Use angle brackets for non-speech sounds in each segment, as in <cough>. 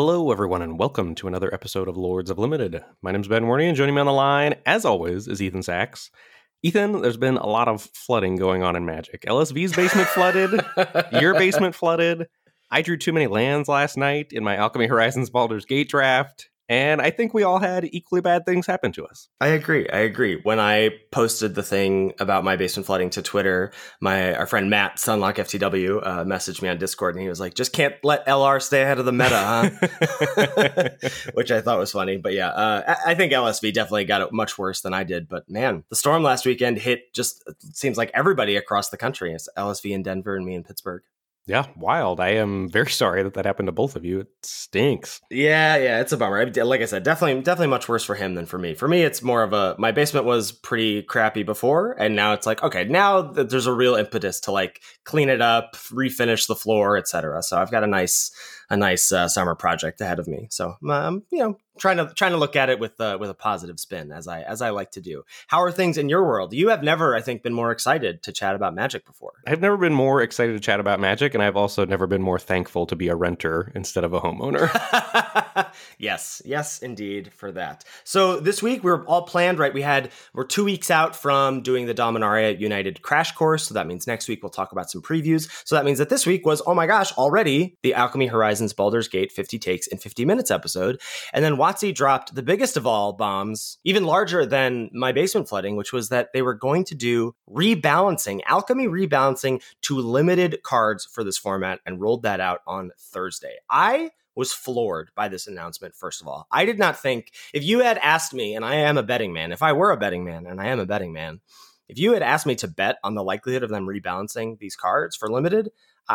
Hello, everyone, and welcome to another episode of Lords of Limited. My name's Ben Warney, and joining me on the line, as always, is Ethan Saks. Ethan, there's been a lot of flooding going on in Magic. LSV's basement flooded, <laughs> your basement flooded. I drew too many lands last night in my Alchemy Horizons Baldur's Gate draft. And I think we all had equally bad things happen to us. I agree. I agree. When I posted the thing about my basement flooding to Twitter, my our friend Matt Sunlock FTW uh, messaged me on Discord, and he was like, "Just can't let LR stay ahead of the meta, huh?" <laughs> Which I thought was funny. But yeah, uh, I, I, think LSV definitely got it much worse than I did. But man, the storm last weekend hit just seems like everybody across the country. It's LSV in Denver and me in Pittsburgh. Yeah, wild. I am very <laughs> sorry that that happened to both of you. It stinks. Yeah, yeah, it's a bummer. Like I said, definitely, definitely much worse for him than for me. For me, it's more of a my basement was pretty crappy before, and now it's like okay, now there's a real impetus to like clean it up, refinish the floor, etc. So I've got a nice, a nice uh, summer project ahead of me. So um, you know, trying to trying to look at it with uh, with a positive spin as I as I like to do. How are things in your world? You have never, I think, been more excited to chat about Magic before. I've never been more excited to chat about Magic, and I've also never been more thankful to be a renter instead of a homeowner. <laughs> <laughs> yes, yes, indeed, for that. So this week we're all planned, right? We had we're two weeks out from doing the Dominaria United crash course, so that means next week we'll talk about some previews. So that means that this week was oh my gosh, already the Alchemy Horizons Baldur's Gate 50 takes in 50 minutes episode, and then WotC dropped the biggest of all bombs, even larger than my basement flooding, which was that they were going to do rebalancing, alchemy rebalancing to limited cards for this format and rolled that out on Thursday. I was floored by this announcement, first of all. I did not think, if you had asked me, and I am a betting man, if I were a betting man, and I am a betting man, if you had asked me to bet on the likelihood of them rebalancing these cards for limited,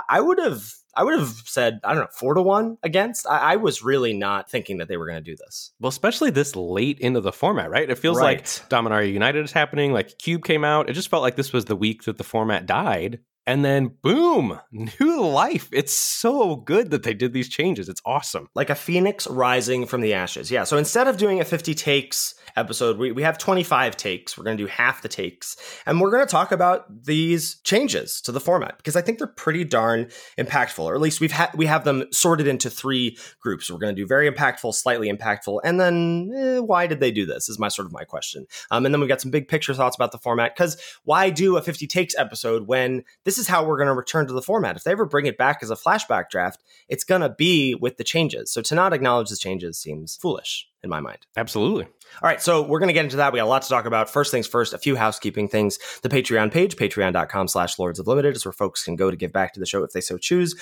I would have I would have said, I don't know, four to one against. I, I was really not thinking that they were going to do this. Well, especially this late into the format, right? It feels right. like Dominaria United is happening, like Cube came out. It just felt like this was the week that the format died and then boom, new life. It's so good that they did these changes. It's awesome. Like a phoenix rising from the ashes. Yeah. So instead of doing a 50 takes episode, we, we have 25 takes. We're going to do half the takes. And we're going to talk about these changes to the format because I think they're pretty darn impactful, or at least we've had we have them sorted into three groups. We're going to do very impactful, slightly impactful, and then eh, why did they do this? Is my sort of my question. Um, and then we've got some big picture thoughts about the format because why do a 50 takes episode when this this is how we're going to return to the format. If they ever bring it back as a flashback draft, it's going to be with the changes. So to not acknowledge the changes seems foolish in my mind. Absolutely. All right, so we're going to get into that. We got a lot to talk about. First things first, a few housekeeping things. The Patreon page, patreon.com slash lords of limited, is where folks can go to give back to the show if they so choose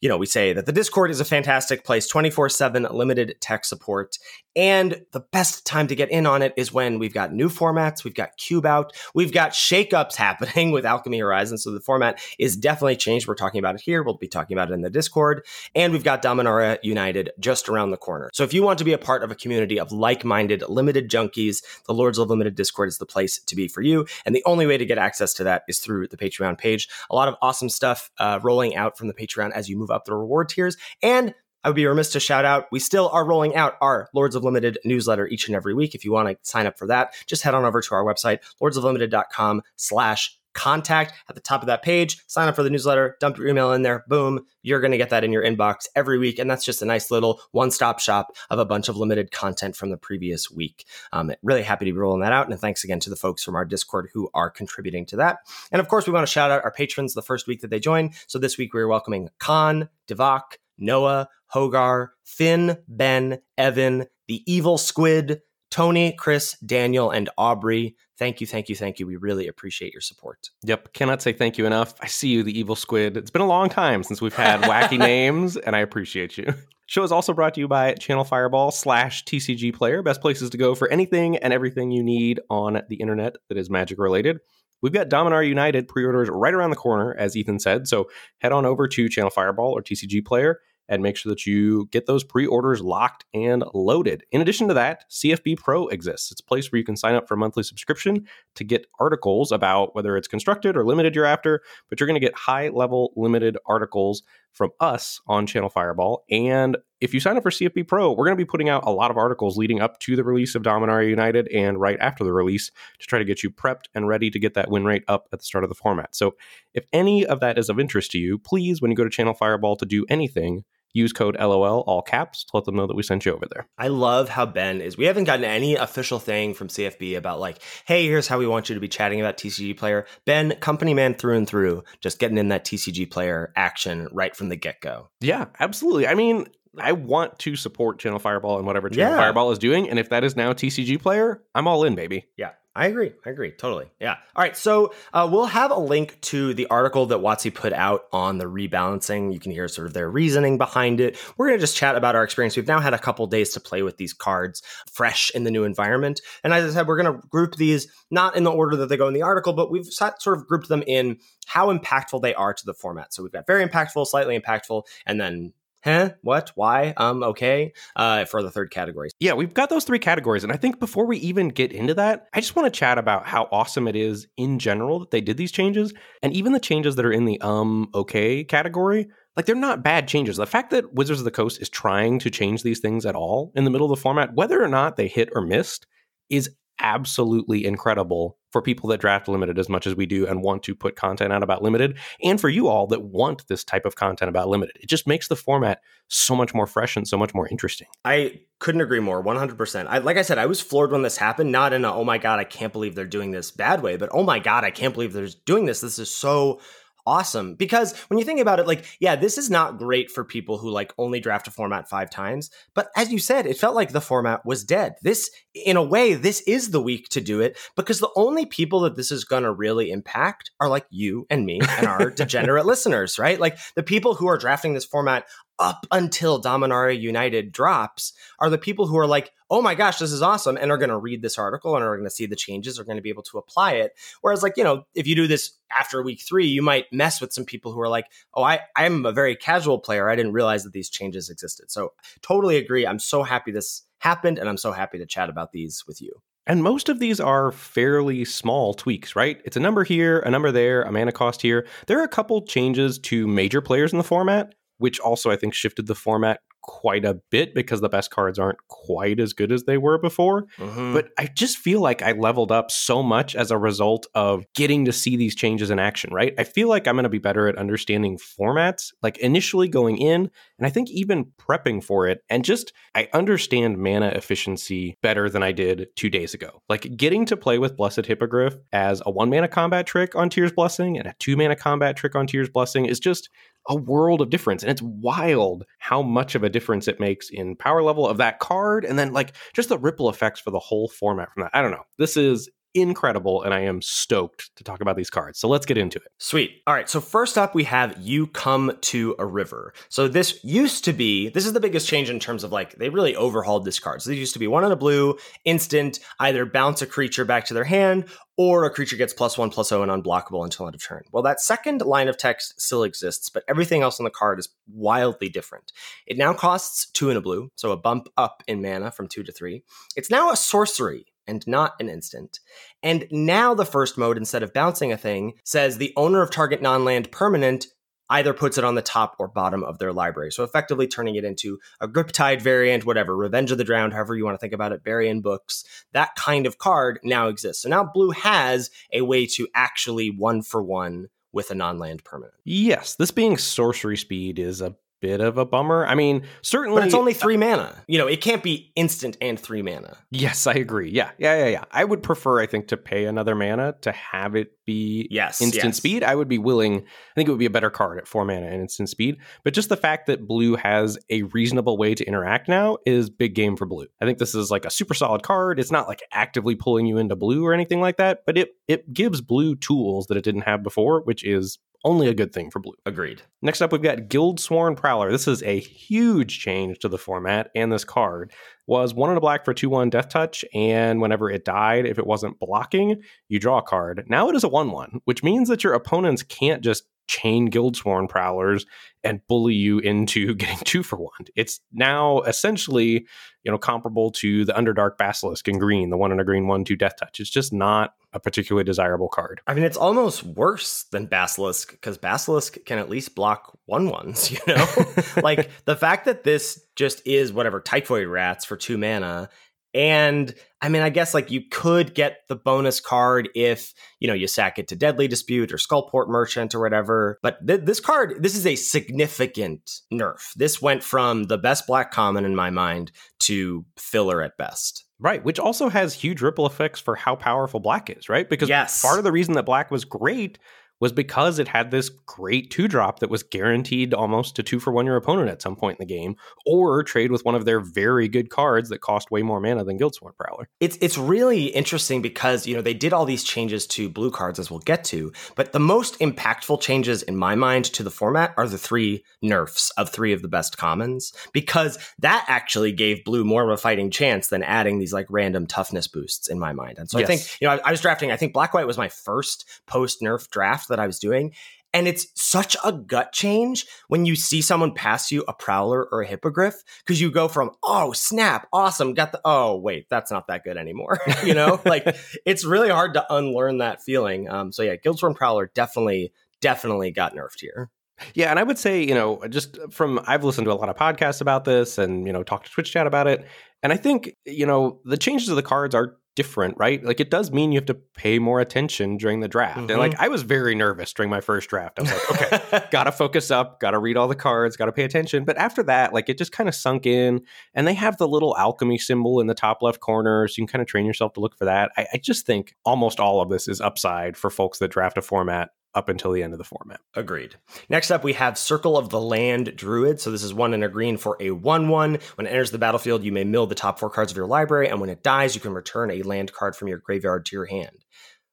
you know, we say that the Discord is a fantastic place, 24 7 limited tech support. And the best time to get in on it is when we've got new formats, we've got Cube out, we've got shakeups <laughs> happening with Alchemy Horizon. So the format is definitely changed. We're talking about it here. We'll be talking about it in the Discord. And we've got Dominaria United just around the corner. So if you want to be a part of a community of like minded limited junkies, the Lords of Limited Discord is the place to be for you. And the only way to get access to that is through the Patreon page. A lot of awesome stuff uh, rolling out from the Patreon as you move up the reward tiers. And I would be remiss to shout out, we still are rolling out our Lords of Limited newsletter each and every week. If you want to sign up for that, just head on over to our website, lordsoflimited.com slash contact at the top of that page. Sign up for the newsletter, dump your email in there, boom, you're going to get that in your inbox every week. And that's just a nice little one stop shop of a bunch of limited content from the previous week. Um, really happy to be rolling that out. And thanks again to the folks from our Discord who are contributing to that. And of course, we want to shout out our patrons the first week that they join. So this week we're welcoming Khan, Devak, Noah, Hogar, Finn, Ben, Evan, the Evil Squid, Tony, Chris, Daniel, and Aubrey. Thank you, thank you, thank you. We really appreciate your support. Yep, cannot say thank you enough. I see you, the evil squid. It's been a long time since we've had wacky <laughs> names, and I appreciate you. Show is also brought to you by Channel Fireball slash TCG Player. Best places to go for anything and everything you need on the internet that is magic related. We've got Dominaria United pre-orders right around the corner, as Ethan said. So head on over to Channel Fireball or TCG Player and make sure that you get those pre-orders locked and loaded. In addition to that, CFB Pro exists. It's a place where you can sign up for a monthly subscription to get articles about whether it's constructed or limited you're after, but you're going to get high-level limited articles from us on Channel Fireball. And if you sign up for CFB Pro, we're going to be putting out a lot of articles leading up to the release of Dominaria United and right after the release to try to get you prepped and ready to get that win rate up at the start of the format. So if any of that is of interest to you, please, when you go to Channel Fireball to do anything, use code LOL, all caps, to let them know that we sent you over there. I love how Ben is. We haven't gotten any official thing from CFB about, like, hey, here's how we want you to be chatting about TCG player. Ben, company man through and through, just getting in that TCG player action right from the get go. Yeah, absolutely. I mean, I want to support Channel Fireball and whatever Channel Yeah. Fireball is doing. And if that is now TCG player, I'm all in, baby. Yeah, I agree. I agree. Totally. Yeah. All right. So uh, we'll have a link to the article that WotC put out on the rebalancing. You can hear sort of their reasoning behind it. We're going to just chat about our experience. We've now had a couple days to play with these cards fresh in the new environment. And as I said, we're going to group these not in the order that they go in the article, but we've sort of grouped them in how impactful they are to the format. So we've got very impactful, slightly impactful, and then, huh, what, why, um, okay, uh, for the third category. Yeah, we've got those three categories. And I think before we even get into that, I just want to chat about how awesome it is in general that they did these changes. And even the changes that are in the um okay category, like they're not bad changes. The fact that Wizards of the Coast is trying to change these things at all in the middle of the format, whether or not they hit or missed, is absolutely incredible for people that draft limited as much as we do and want to put content out about limited and for you all that want this type of content about limited it just makes the format so much more fresh and so much more interesting I couldn't agree more. 100%. I, like I said, I was floored when this happened, not in a, oh my God, I can't believe they're doing this bad way, but oh my God, I can't believe they're doing this. This is so awesome. Because when you think about it, like, yeah, this is not great for people who like only draft a format five times. But as you said, it felt like the format was dead. This, in a way, this is the week to do it because the only people that this is going to really impact are like you and me and our <laughs> degenerate listeners, right? Like the people who are drafting this format up until Dominaria United drops are the people who are like, oh my gosh, this is awesome, and are going to read this article and are going to see the changes, are going to be able to apply it. Whereas, like, you know, if you do this after week three, you might mess with some people who are like, oh, I, I'm a very casual player. I didn't realize that these changes existed. So, totally agree. I'm so happy this happened, and I'm so happy to chat about these with you. And most of these are fairly small tweaks, right? It's a number here, a number there, a mana cost here. There are a couple changes to major players in the format, which also I think shifted the format quite a bit because the best cards aren't quite as good as they were before. Mhm. But I just feel like I leveled up so much as a result of getting to see these changes in action, right? I feel like I'm going to be better at understanding formats, like initially going in, and I think even prepping for it. And just, I understand mana efficiency better than I did two days ago. Like getting to play with Blessed Hippogriff as a one mana combat trick on Tyr's Blessing and a two mana combat trick on Tyr's Blessing is just a world of difference. And it's wild how much of a difference it makes in power level of that card. And then, like, just the ripple effects for the whole format from that. I don't know. This is incredible. And I am stoked to talk about these cards. So let's get into it. Sweet. All right. So first up, we have you come to a river. So this used to be this is the biggest change in terms of like they really overhauled this card. So they used to be one in a blue, instant, either bounce a creature back to their hand or a creature gets plus one plus zero and unblockable until end of turn. Well, that second line of text still exists, but everything else on the card is wildly different. It now costs two in a blue, so a bump up in mana from two to three. It's now a sorcery and not an instant. And now the first mode, instead of bouncing a thing, says the owner of target non land permanent either puts it on the top or bottom of their library. So effectively turning it into a Griptide variant, whatever, Revenge of the Drowned, however you want to think about it, Bury books. That kind of card now exists. So now Blue has a way to actually one for one with a non land permanent. Yes, this being sorcery speed is a bit of a bummer. I mean, certainly. But it's only three mana. You know, it can't be instant and three mana. Yes, I agree. Yeah, yeah, yeah, yeah. I would prefer, I think, to pay another mana to have it be Yes. instant yes. speed. I would be willing. I think it would be a better card at four mana and instant speed. But just the fact that blue has a reasonable way to interact now is big game for blue. I think this is like a super solid card. It's not like actively pulling you into blue or anything like that, but it it gives blue tools that it didn't have before, which is only a good thing for blue. Agreed. Next up, we've got Guildsworn Prowler. This is a huge change to the format, and this card was one in a black for 2 1 Death Touch, and whenever it died, if it wasn't blocking, you draw a card. Now it is a 1 1, which means that your opponents can't just chain Guildsworn Prowlers and bully you into <laughs> getting two for one. It's now essentially, you know, comparable to the Underdark Basilisk in green, the one in a green one, two Death Touch. It's just not a particularly desirable card. I mean, it's almost worse than Basilisk because Basilisk can at least block one ones, <laughs> you know? <laughs> like the fact that this just is whatever, Typhoid Rats for two mana And I mean, I guess like you could get the bonus card if, you know, you sack it to Deadly Dispute or Skullport Merchant or whatever. But th- this card, this is a significant nerf. This went from the best black common in my mind to filler at best. Right, which also has huge ripple effects for how powerful black is, right? Because yes. part of the reason that black was great was because it had this great two drop that was guaranteed almost to two for one your opponent at some point in the game, or trade with one of their very good cards that cost way more mana than Guildsworn Prowler. It's it's really interesting because you know they did all these changes to blue cards as we'll get to, but the most impactful changes in my mind to the format are the three nerfs of three of the best commons because that actually gave blue more of a fighting chance than adding these like random toughness boosts in my mind. And so yes. I think you know I, I was drafting. I think black white was my first post nerf draft that I was doing. And it's such a gut change when you see someone pass you a prowler or a hippogriff because you go from, oh, snap, awesome, got the, oh, wait, that's not that good anymore. <laughs> you know, <laughs> like it's really hard to unlearn that feeling. Um, so yeah, Guildsworn Prowler definitely, definitely got nerfed here. Yeah, and I would say, you know, just from I've listened to a lot of podcasts about this and, you know, talked to Twitch chat about it. And I think, you know, the changes of the cards are different, right? Like it does mean you have to pay more attention during the draft. Mm-hmm. And like mm-hmm. I was very nervous during my first draft. I was like, okay, <laughs> gotta focus up, gotta read all the cards, gotta pay attention. But after that, like it just kind of sunk in. And they have the little alchemy symbol in the top left corner. So you can kind of train yourself to look for that. I, I just think almost all of this is upside for folks that draft a format up until the end of the format. Agreed. Next up, we have Circle of the Land Druid. So this is one in a green for a 1 1. When it enters the battlefield, you may mill the top four cards of your library, and when it dies, you can return a land card from your graveyard to your hand.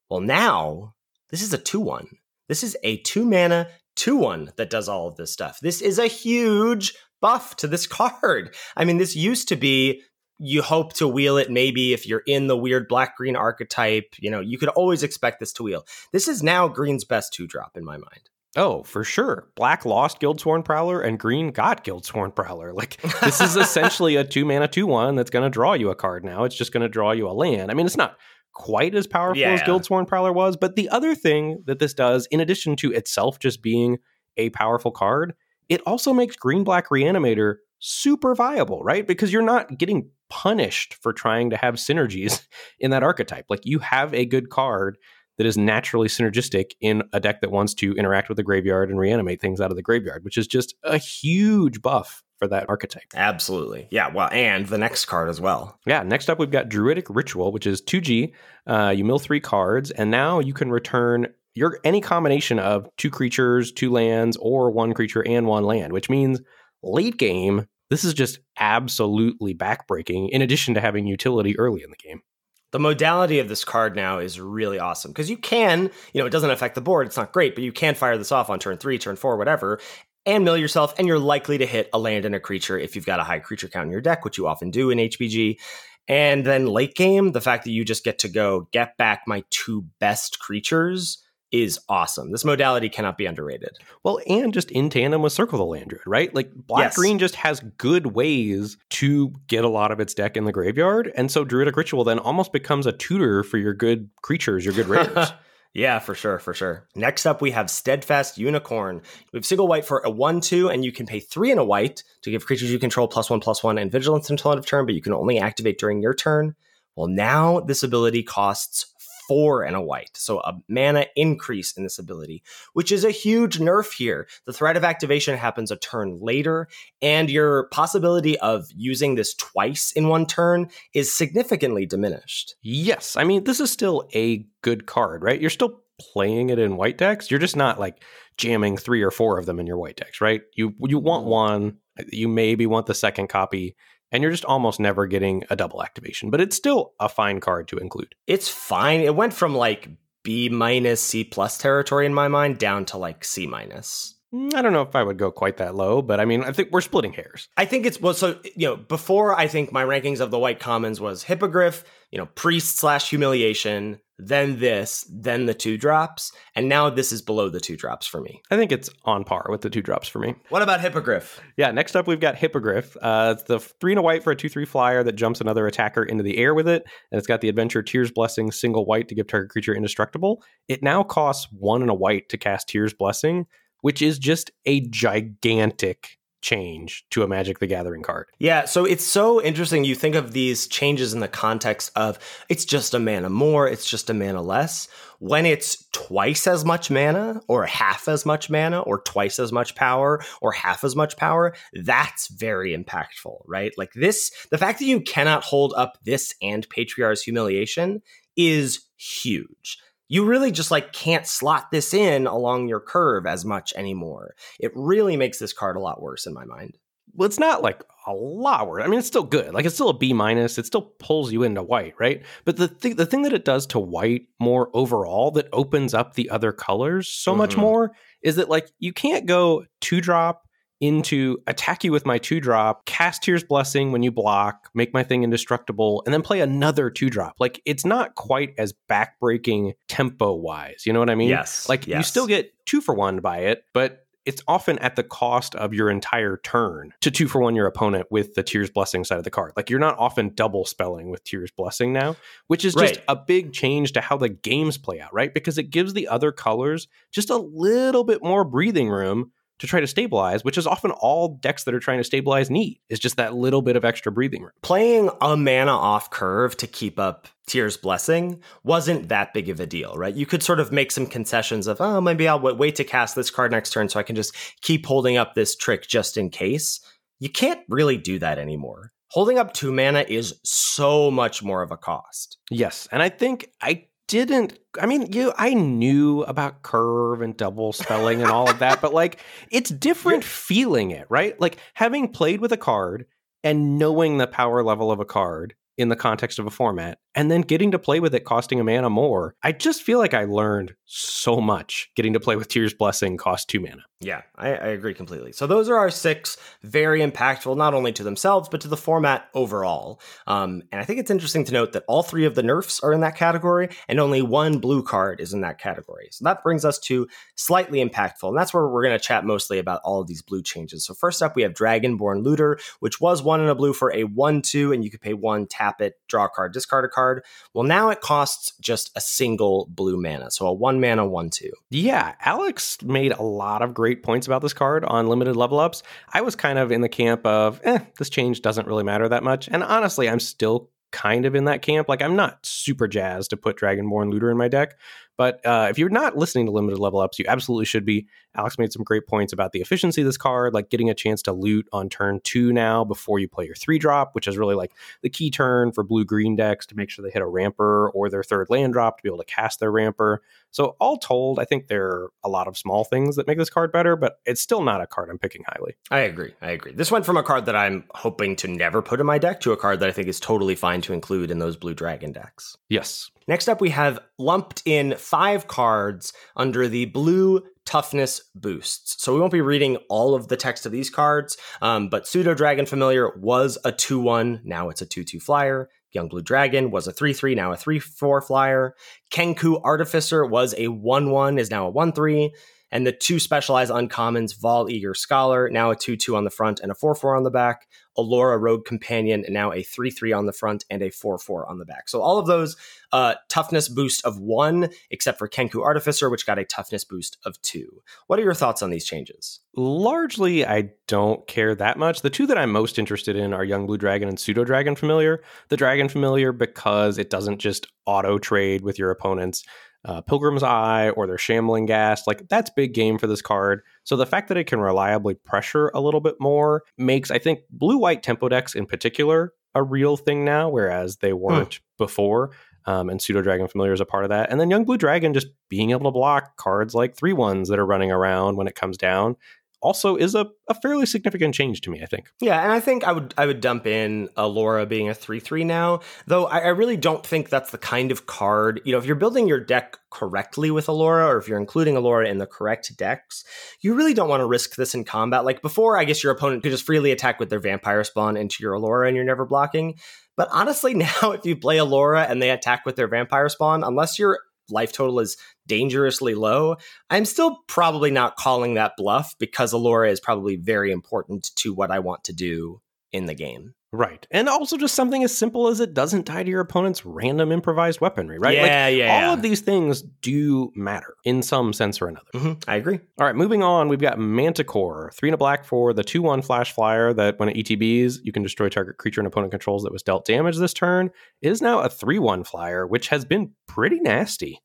Well, now, this is a 2 1. This is a 2 mana 2 1 that does all of this stuff. This is a huge buff to this <laughs> card. I mean, this used to be you hope to wheel it maybe if you're in the weird black green archetype. You know, you could always expect this to wheel. This is now green's best two drop in my mind. Oh, for sure. Black lost Guildsworn Prowler and green got Guildsworn Prowler. <laughs> Like, this is essentially a two mana 2 1 that's going to draw you a card now. It's just going to draw you a land. I mean, it's not quite as powerful yeah. as Guildsworn Prowler was, but the other thing that this does, in addition to itself just being a powerful card, it also makes green black reanimator super viable, right? Because you're not getting punished for trying to have synergies <laughs> in that archetype. Like you have a good card that is naturally synergistic in a deck that wants to interact with the graveyard and reanimate things out of the graveyard, which is just a huge buff for that archetype. Absolutely. Yeah. Well, and the next card as well. Yeah. Next up, we've got Druidic Ritual, which is 2G. Uh, you mill three cards, and now you can return your any combination of two creatures, two lands, or one creature and one land, which means late game this is just absolutely backbreaking, in addition to having utility early in the game. The modality of this card now is really awesome because you can, you know, it doesn't affect the board. It's not great, but you can fire this off on turn three, turn four, whatever, and mill yourself, and you're likely to hit a land and a creature if you've got a high creature count in your deck, which you often do in HBG. And then late game, the fact that you just get to go get back my two best creatures is awesome. This modality cannot be underrated. Well, and just in tandem with Circle the Land Druid, right? Like Black yes. Green just has good ways to get a lot of its deck in the graveyard. And so Druidic Ritual then almost becomes a tutor for your good creatures, your good <laughs> raiders. Yeah, for sure, for sure. Next up, we have Steadfast Unicorn. We have single white for a 1 2, and you can pay three and a white to give creatures you control plus one, plus one, and vigilance until end of turn, but you can only activate during your turn. Well, now this ability costs four and a white. So a mana increase in this ability, which is a huge nerf here. The threat of activation happens a turn later, and your possibility of using this twice in one turn is significantly diminished. Yes. I mean, this is still a good card, right? You're still playing it in white decks. You're just not like jamming three or four of them in your white decks, right? You you want mm-hmm. one, you maybe want the second copy and you're just almost never getting a double activation, but it's still a fine card to include. It's fine. It went from like B minus C plus territory in my mind down to like C minus. Mm, I don't know if I would go quite that low, but I mean, I think we're splitting hairs. I think it's well, so you know, before I think my rankings of the white commons was hippogriff, you know, priest slash humiliation, then this, then the two drops, and now this is below the two drops for me. I think it's on par with the two drops for me. What about Hippogriff? Yeah, next up we've got Hippogriff. Uh, it's the three and a white for a two three flyer that jumps another attacker into the air with it, and it's got the adventure Tyr's Blessing single white to give target creature indestructible. It now costs one and a white to cast Tyr's Blessing, which is just a gigantic change to a Magic the Gathering card. Yeah, so it's so interesting. You think of these changes in the context of it's just a mana more, it's just a mana less. When it's twice as much mana, or half as much mana, or twice as much power, or half as much power, that's very impactful, right? Like this, the fact that you cannot hold up this and Patriarch's Humiliation is huge you really just like can't slot this in along your curve as much anymore. It really makes this card a lot worse in my mind. Well, it's not like a lot worse. I mean, it's still good. Like it's still a B minus. It still pulls you into white, right? But the thing, the thing that it does to white more overall that opens up the other colors so mm-hmm. much more is that like you can't go two drop into attack you with my two drop, cast Tyr's Blessing when you block, make my thing indestructible, and then play another two drop. Like it's not quite as backbreaking tempo wise. You know what I mean? Yes. Like yes. you still get two for one by it, but it's often at the cost of your entire turn to two for one your opponent with the Tyr's Blessing side of the card. Like you're not often double spelling with Tyr's Blessing now, which is just right. a big change to how the games play out, right? Because it gives the other colors just a little bit more breathing room to try to stabilize, which is often all decks that are trying to stabilize need, is just that little bit of extra breathing room. Playing a mana off curve to keep up Tyr's Blessing wasn't that big of a deal, right? You could sort of make some concessions of, oh, maybe I'll wait to cast this card next turn so I can just keep holding up this trick just in case. You can't really do that anymore. Holding up two mana is so much more of a cost. Yes. And I think I didn't I mean, you I knew about curve and double spelling and all of that, but like <laughs> it's different feeling it, right? Like having played with a card and knowing the power level of a card in the context of a format and then getting to play with it costing a mana more. I just feel like I learned so much getting to play with Tyr's Blessing cost two mana. Yeah, I, I, agree completely. So those are our six very impactful, not only to themselves, but to the format overall. Um, and I think it's interesting to note that all three of the nerfs are in that category, and only one blue card is in that category. So that brings us to slightly impactful, and that's where we're going to chat mostly about all of these blue changes. So first up, we have Dragonborn Looter, which was one in a blue for a one-two, and you could pay one, tap it, draw a card, discard a card. Well, now it costs just a single blue mana. So a one mana, one, two. Yeah. Alex made a lot of great points about this card on limited level ups. I was kind of in the camp of, eh, this change doesn't really matter that much. And honestly, I'm still kind of in that camp. Like I'm not super jazzed to put Dragonborn Looter in my deck, but uh, if you're not listening to limited level ups, you absolutely should be. Alex made some great points about the efficiency of this card, like getting a chance to loot on turn two now before you play your three drop, which is really like the key turn for blue green decks to make sure they hit a ramper or their third land drop to be able to cast their ramper. So, all told, I think there are a lot of small things that make this card better, but it's still not a card I'm picking highly. I agree. I agree. This went from a card that I'm hoping to never put in my deck to a card that I think is totally fine to include in those blue dragon decks. Yes. Next up, we have lumped in five cards under the blue toughness boosts. So we won't be reading all of the text of these cards, um, but Pseudodragon Familiar was a 2 1, now it's a 2 2 flyer. Young Blue Dragon was a 3 3, now a 3 4 flyer. Kenku Artificer was a 1 1, is now a 1 3. And the two specialized uncommons, Vol Eager Scholar, now a 2 2 on the front and a 4 4 on the back. Alora Rogue Companion, and now a 3 3 on the front and a 4 4 on the back. So all of those uh, toughness boost of one, except for Kenku Artificer, which got a toughness boost of two. What are your thoughts on these changes? Largely, I don't care that much. The two that I'm most interested in are Young Blue Dragon and Pseudodragon Familiar. The Dragon Familiar, because it doesn't just auto trade with your opponents uh, Pilgrim's Eye or their Shambling Ghast. Like that's big game for this card. So the fact that it can reliably pressure a little bit more makes, I think, blue white tempo decks in particular a real thing now, whereas they weren't before. Um, and Pseudodragon Familiar is a part of that. And then Young Blue Dragon just being able to block cards like three ones that are running around when it comes down also is a, a fairly significant change to me, I think. Yeah, and I think I would I would dump in Alora being a 3-3 now, though I, I, really don't think that's the kind of card, you know, if you're building your deck correctly with Alora, or if you're including Alora in the correct decks, you really don't want to risk this in combat. Like before, I guess your opponent could just freely attack with their vampire spawn into your Alora and you're never blocking. But honestly, <laughs> now if you play Alora and they attack with their vampire spawn, unless you're life total is dangerously low, I'm still probably not calling that bluff because Alora is probably very important to what I want to do in the game. Right. And also just something as simple as it doesn't tie to your opponent's random improvised weaponry, right? Yeah, like, yeah, All yeah. of these things do matter in some sense or another. hmm I agree. All right, moving on, we've got Manticore, three and a black for the 2 1 flash flyer that when it ETBs, you can destroy target creature and opponent controls that was dealt damage this turn. It is now a 3 1 flyer, which has been pretty nasty.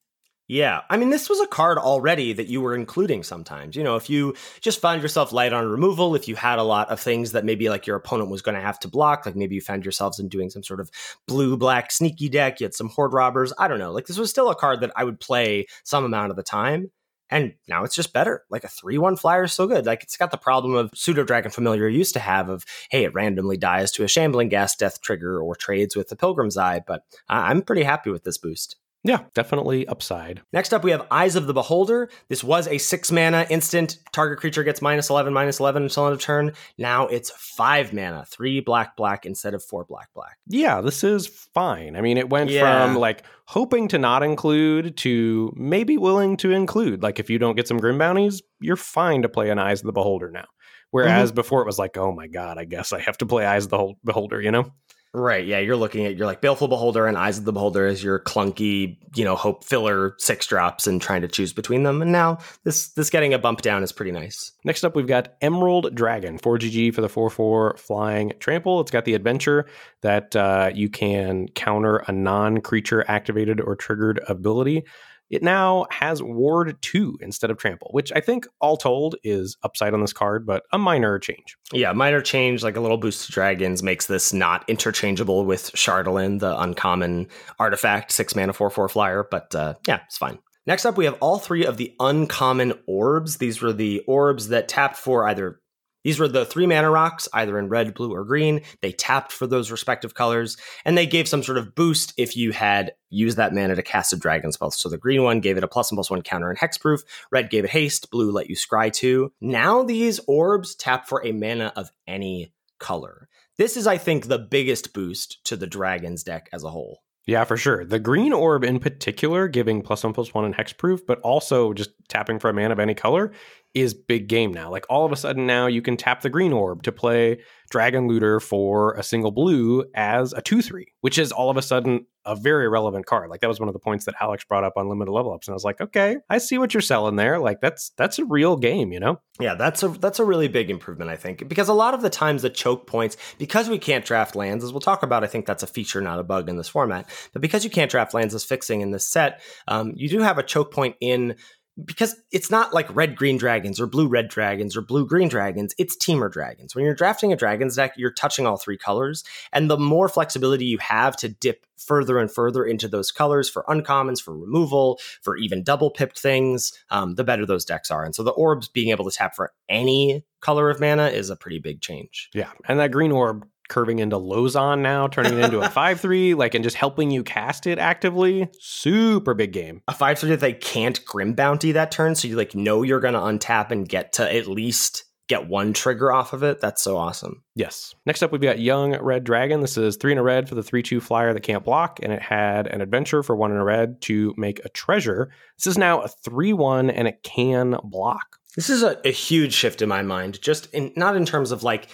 Yeah, I mean, this was a card already that you were including sometimes. You know, if you just found yourself light on removal, if you had a lot of things that maybe like your opponent was going to have to block, like maybe you found yourselves in doing some sort of blue black sneaky deck, you had some Hoard Robbers. I don't know. Like, this was still a card that I would play some amount of the time. And now it's just better. Like a 3 1 flyer is so good. Like it's got the problem of Pseudodragon Familiar used to have of, hey, it randomly dies to a Shambling Ghast Death trigger or trades with the Pilgrim's Eye. But I- I'm pretty happy with this boost. Yeah, definitely upside. Next up, we have Eyes of the Beholder. This was a six mana instant. Target creature gets minus 11, minus 11 until end of turn. Now it's five mana, three black, black instead of four black, black. Yeah, this is fine. I mean, it went Yeah. from like hoping to not include to maybe willing to include. Like, if you don't get some Grim Bounties, you're fine to play an Eyes of the Beholder now. Whereas mm-hmm. before it was like, oh my God, I guess I have to play Eyes of the Beholder, you know? Right. Yeah. You're looking at, you're like Baleful Beholder and Eyes of the Beholder as your clunky, you know, hope filler six drops and trying to choose between them. And now this, this getting a bump down is pretty nice. Next up, we've got Emerald Dragon, 4GG for the 4 4 flying trample. It's got the adventure that uh, you can counter a non creature activated or triggered ability. It now has Ward 2 instead of trample, which I think all told is upside on this card, but a minor change. Yeah, minor change, like a little boost to dragons, makes this not interchangeable with Chardalyn, the uncommon artifact, six mana, four four flyer. But uh, yeah, it's fine. Next up, we have all three of the uncommon orbs. These were the orbs that tapped for either. These were the three mana rocks, either in red, blue, or green. They tapped for those respective colors, and they gave some sort of boost if you had used that mana to cast a dragon spell. So the green one gave it a plus and plus one counter and hexproof. Red gave it haste. Blue let you scry two. Now these orbs tap for a mana of any color. This is, I think, the biggest boost to the dragons deck as a whole. Yeah, for sure. The green orb in particular, giving plus one plus one and hexproof, but also just tapping for a man of any color, is big game now. Like all of a sudden now you can tap the green orb to play Dragon Looter for a single blue as a 2 3, which is all of a sudden a very relevant card. Like that was one of the points that Alex brought up on limited level ups. And I was like, okay, I see what you're selling there. Like that's that's a real game, you know? Yeah, that's a that's a really big improvement, I think, because a lot of the times the choke points, because we can't draft lands, as we'll talk about, I think that's a feature, not a bug in this format. But because you can't draft lands as fixing in this set, um, you do have a choke point in because it's not like red green dragons or blue red dragons or blue green dragons. It's Temur dragons. When you're drafting a dragons deck you're touching all three colors. And the more flexibility you have to dip further and further into those colors for uncommons for removal for even double pipped things um, the better those decks are. And so the orbs being able to tap for any color of mana is a pretty big change. Yeah. And that green orb curving into Lozhan now, turning it into a <laughs> 5 3, like, and just helping you cast it actively. Super big game. a five three that they can't grim bounty that turn so you like know you're gonna untap and get to at least get one trigger off of it that's so awesome Yes. Next up, we've got Young Red Dragon. This is three in a red for the 3 2 flyer that can't block, and it had an adventure for one in a red to make a treasure. This is now a 3 1, and it can block. This is a, a huge shift in my mind, just in not in terms of like,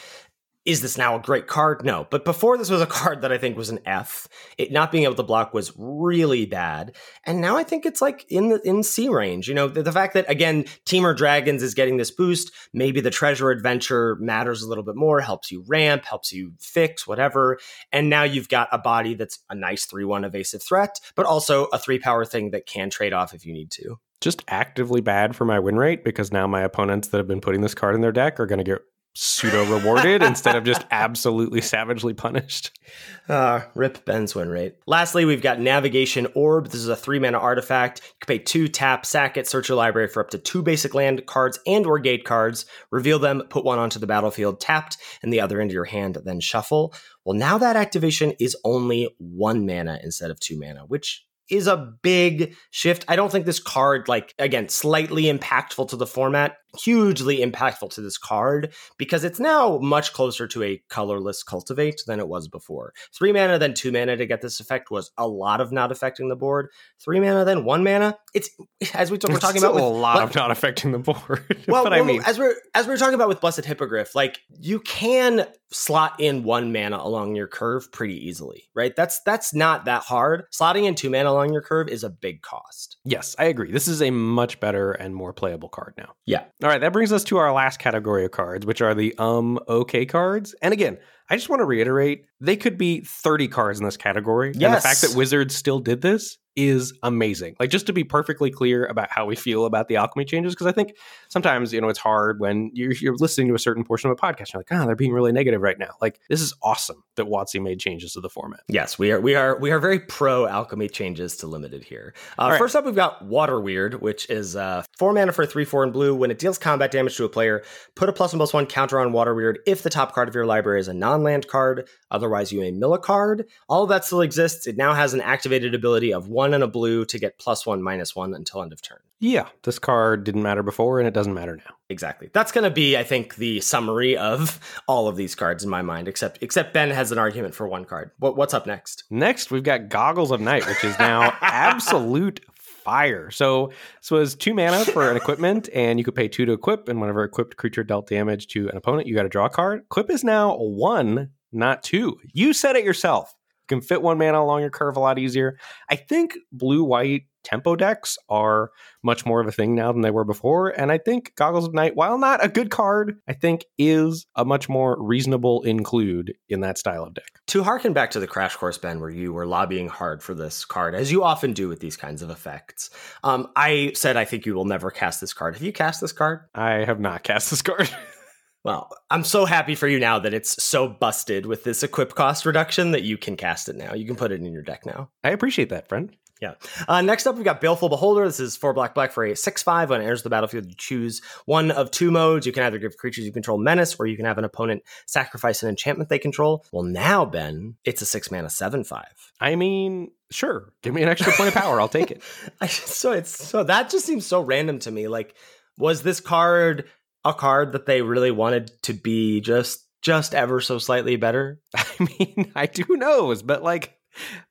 is this now a great card? No, but before this was a <laughs> card that I think was an F. It not being able to block was really bad, and now I think it's like in the in C range. You know, the, the fact that again, Temur Dragons is getting this boost. Maybe the Treasure Adventure matters a little bit more, helps you ramp, helps you fix whatever, and now you've got a body that's a nice three one evasive threat, but also a three power thing that can trade off if you need to. Just actively bad for my win rate because now my opponents that have been putting this card in their deck are going to get pseudo rewarded <laughs> instead of just absolutely savagely punished. Uh, rip Ben's win rate. Lastly, we've got Navigation Orb. This is a three mana artifact. You can pay two, tap, sack it, search your library for up to two basic land cards and or gate cards. Reveal them, put one onto the battlefield tapped, and the other into your hand, then shuffle. Well, now that activation is only one mana instead of two mana, which is a big shift. I don't think this card, like, again, slightly impactful to the format. Hugely impactful to this card because it's now much closer to a colorless cultivate than it was before. Three mana, then two mana to get this effect was a lot of not affecting the board. Three mana, then one mana. It's as we t- we're talking about with, a lot but- of not affecting the board. <laughs> well, but I mean, as we're as we're talking about with Blessed Hippogriff, like you can slot in one mana along your curve pretty easily, right? That's that's not that hard. Slotting in two mana along your curve is a big cost. yes, I agree. This is a much better and more playable card now. Yeah. All right, that brings us to our last category of cards, which are the um okay cards. And again, I just want to reiterate, they could be 30 cards in this category. And the fact that Wizards still did this is amazing. Like just to be perfectly clear about how we feel about the alchemy changes, because I think sometimes, you know, it's hard when you're, you're listening to a certain portion of a podcast. You're like, ah, they're being really negative right now. Like this is awesome that WotC made changes to the format. Yes, we are we are we are very pro alchemy changes to limited here. Uh, right. First up, we've got Water Weird, which is uh, four mana for three four and blue. When it deals combat damage to a player, put a plus one plus one counter on Water Weird if the top card of your library is a non-land card. Otherwise, you may mill a card. All of that still exists. It now has an activated ability of one and a blue to get plus one minus one until end of turn. Yeah, this card didn't matter before and it doesn't matter now. Exactly. That's going to be, I think, the summary of <laughs> all of these cards in my mind. Except, except Ben has an argument for one card. What, what's up next? Next, we've got Goggles of Night, which is now <laughs> absolute fire. So this was two mana for an <laughs> equipment, and you could pay two to equip, and whenever equipped creature dealt damage to an opponent, you got to draw a card. Equip is now one, not two. You said it yourself. You can fit one mana along your curve a lot easier. I think blue white tempo decks are much more of a thing now than they were before. And I think Goggles of Night, while not a good card, I think is a much more reasonable include in that style of deck. To harken back to the Crash Course, Ben, where you were lobbying hard for this card, as you often do with these kinds of effects, um, I said I think you will never cast this card. Have you cast this card? I have not cast this card. <laughs> Well, I'm so happy for you now that it's so busted with this equip cost reduction that you can cast it now. You can put it in your deck now. I appreciate that, friend. Yeah. Uh, next up, we've got Baleful Beholder. This is four black black for a six five. When it enters the battlefield, you choose one of two modes. You can either give creatures you control menace, or you can have an opponent sacrifice an enchantment they control. Well, now Ben, it's a six mana seven five. I mean, sure. Give me an extra point of power. I'll take it. <laughs> I, so it's so that just seems so random to me. Like, was this card a card that they really wanted to be just just ever so slightly better? <laughs> I mean, I do knows, but like,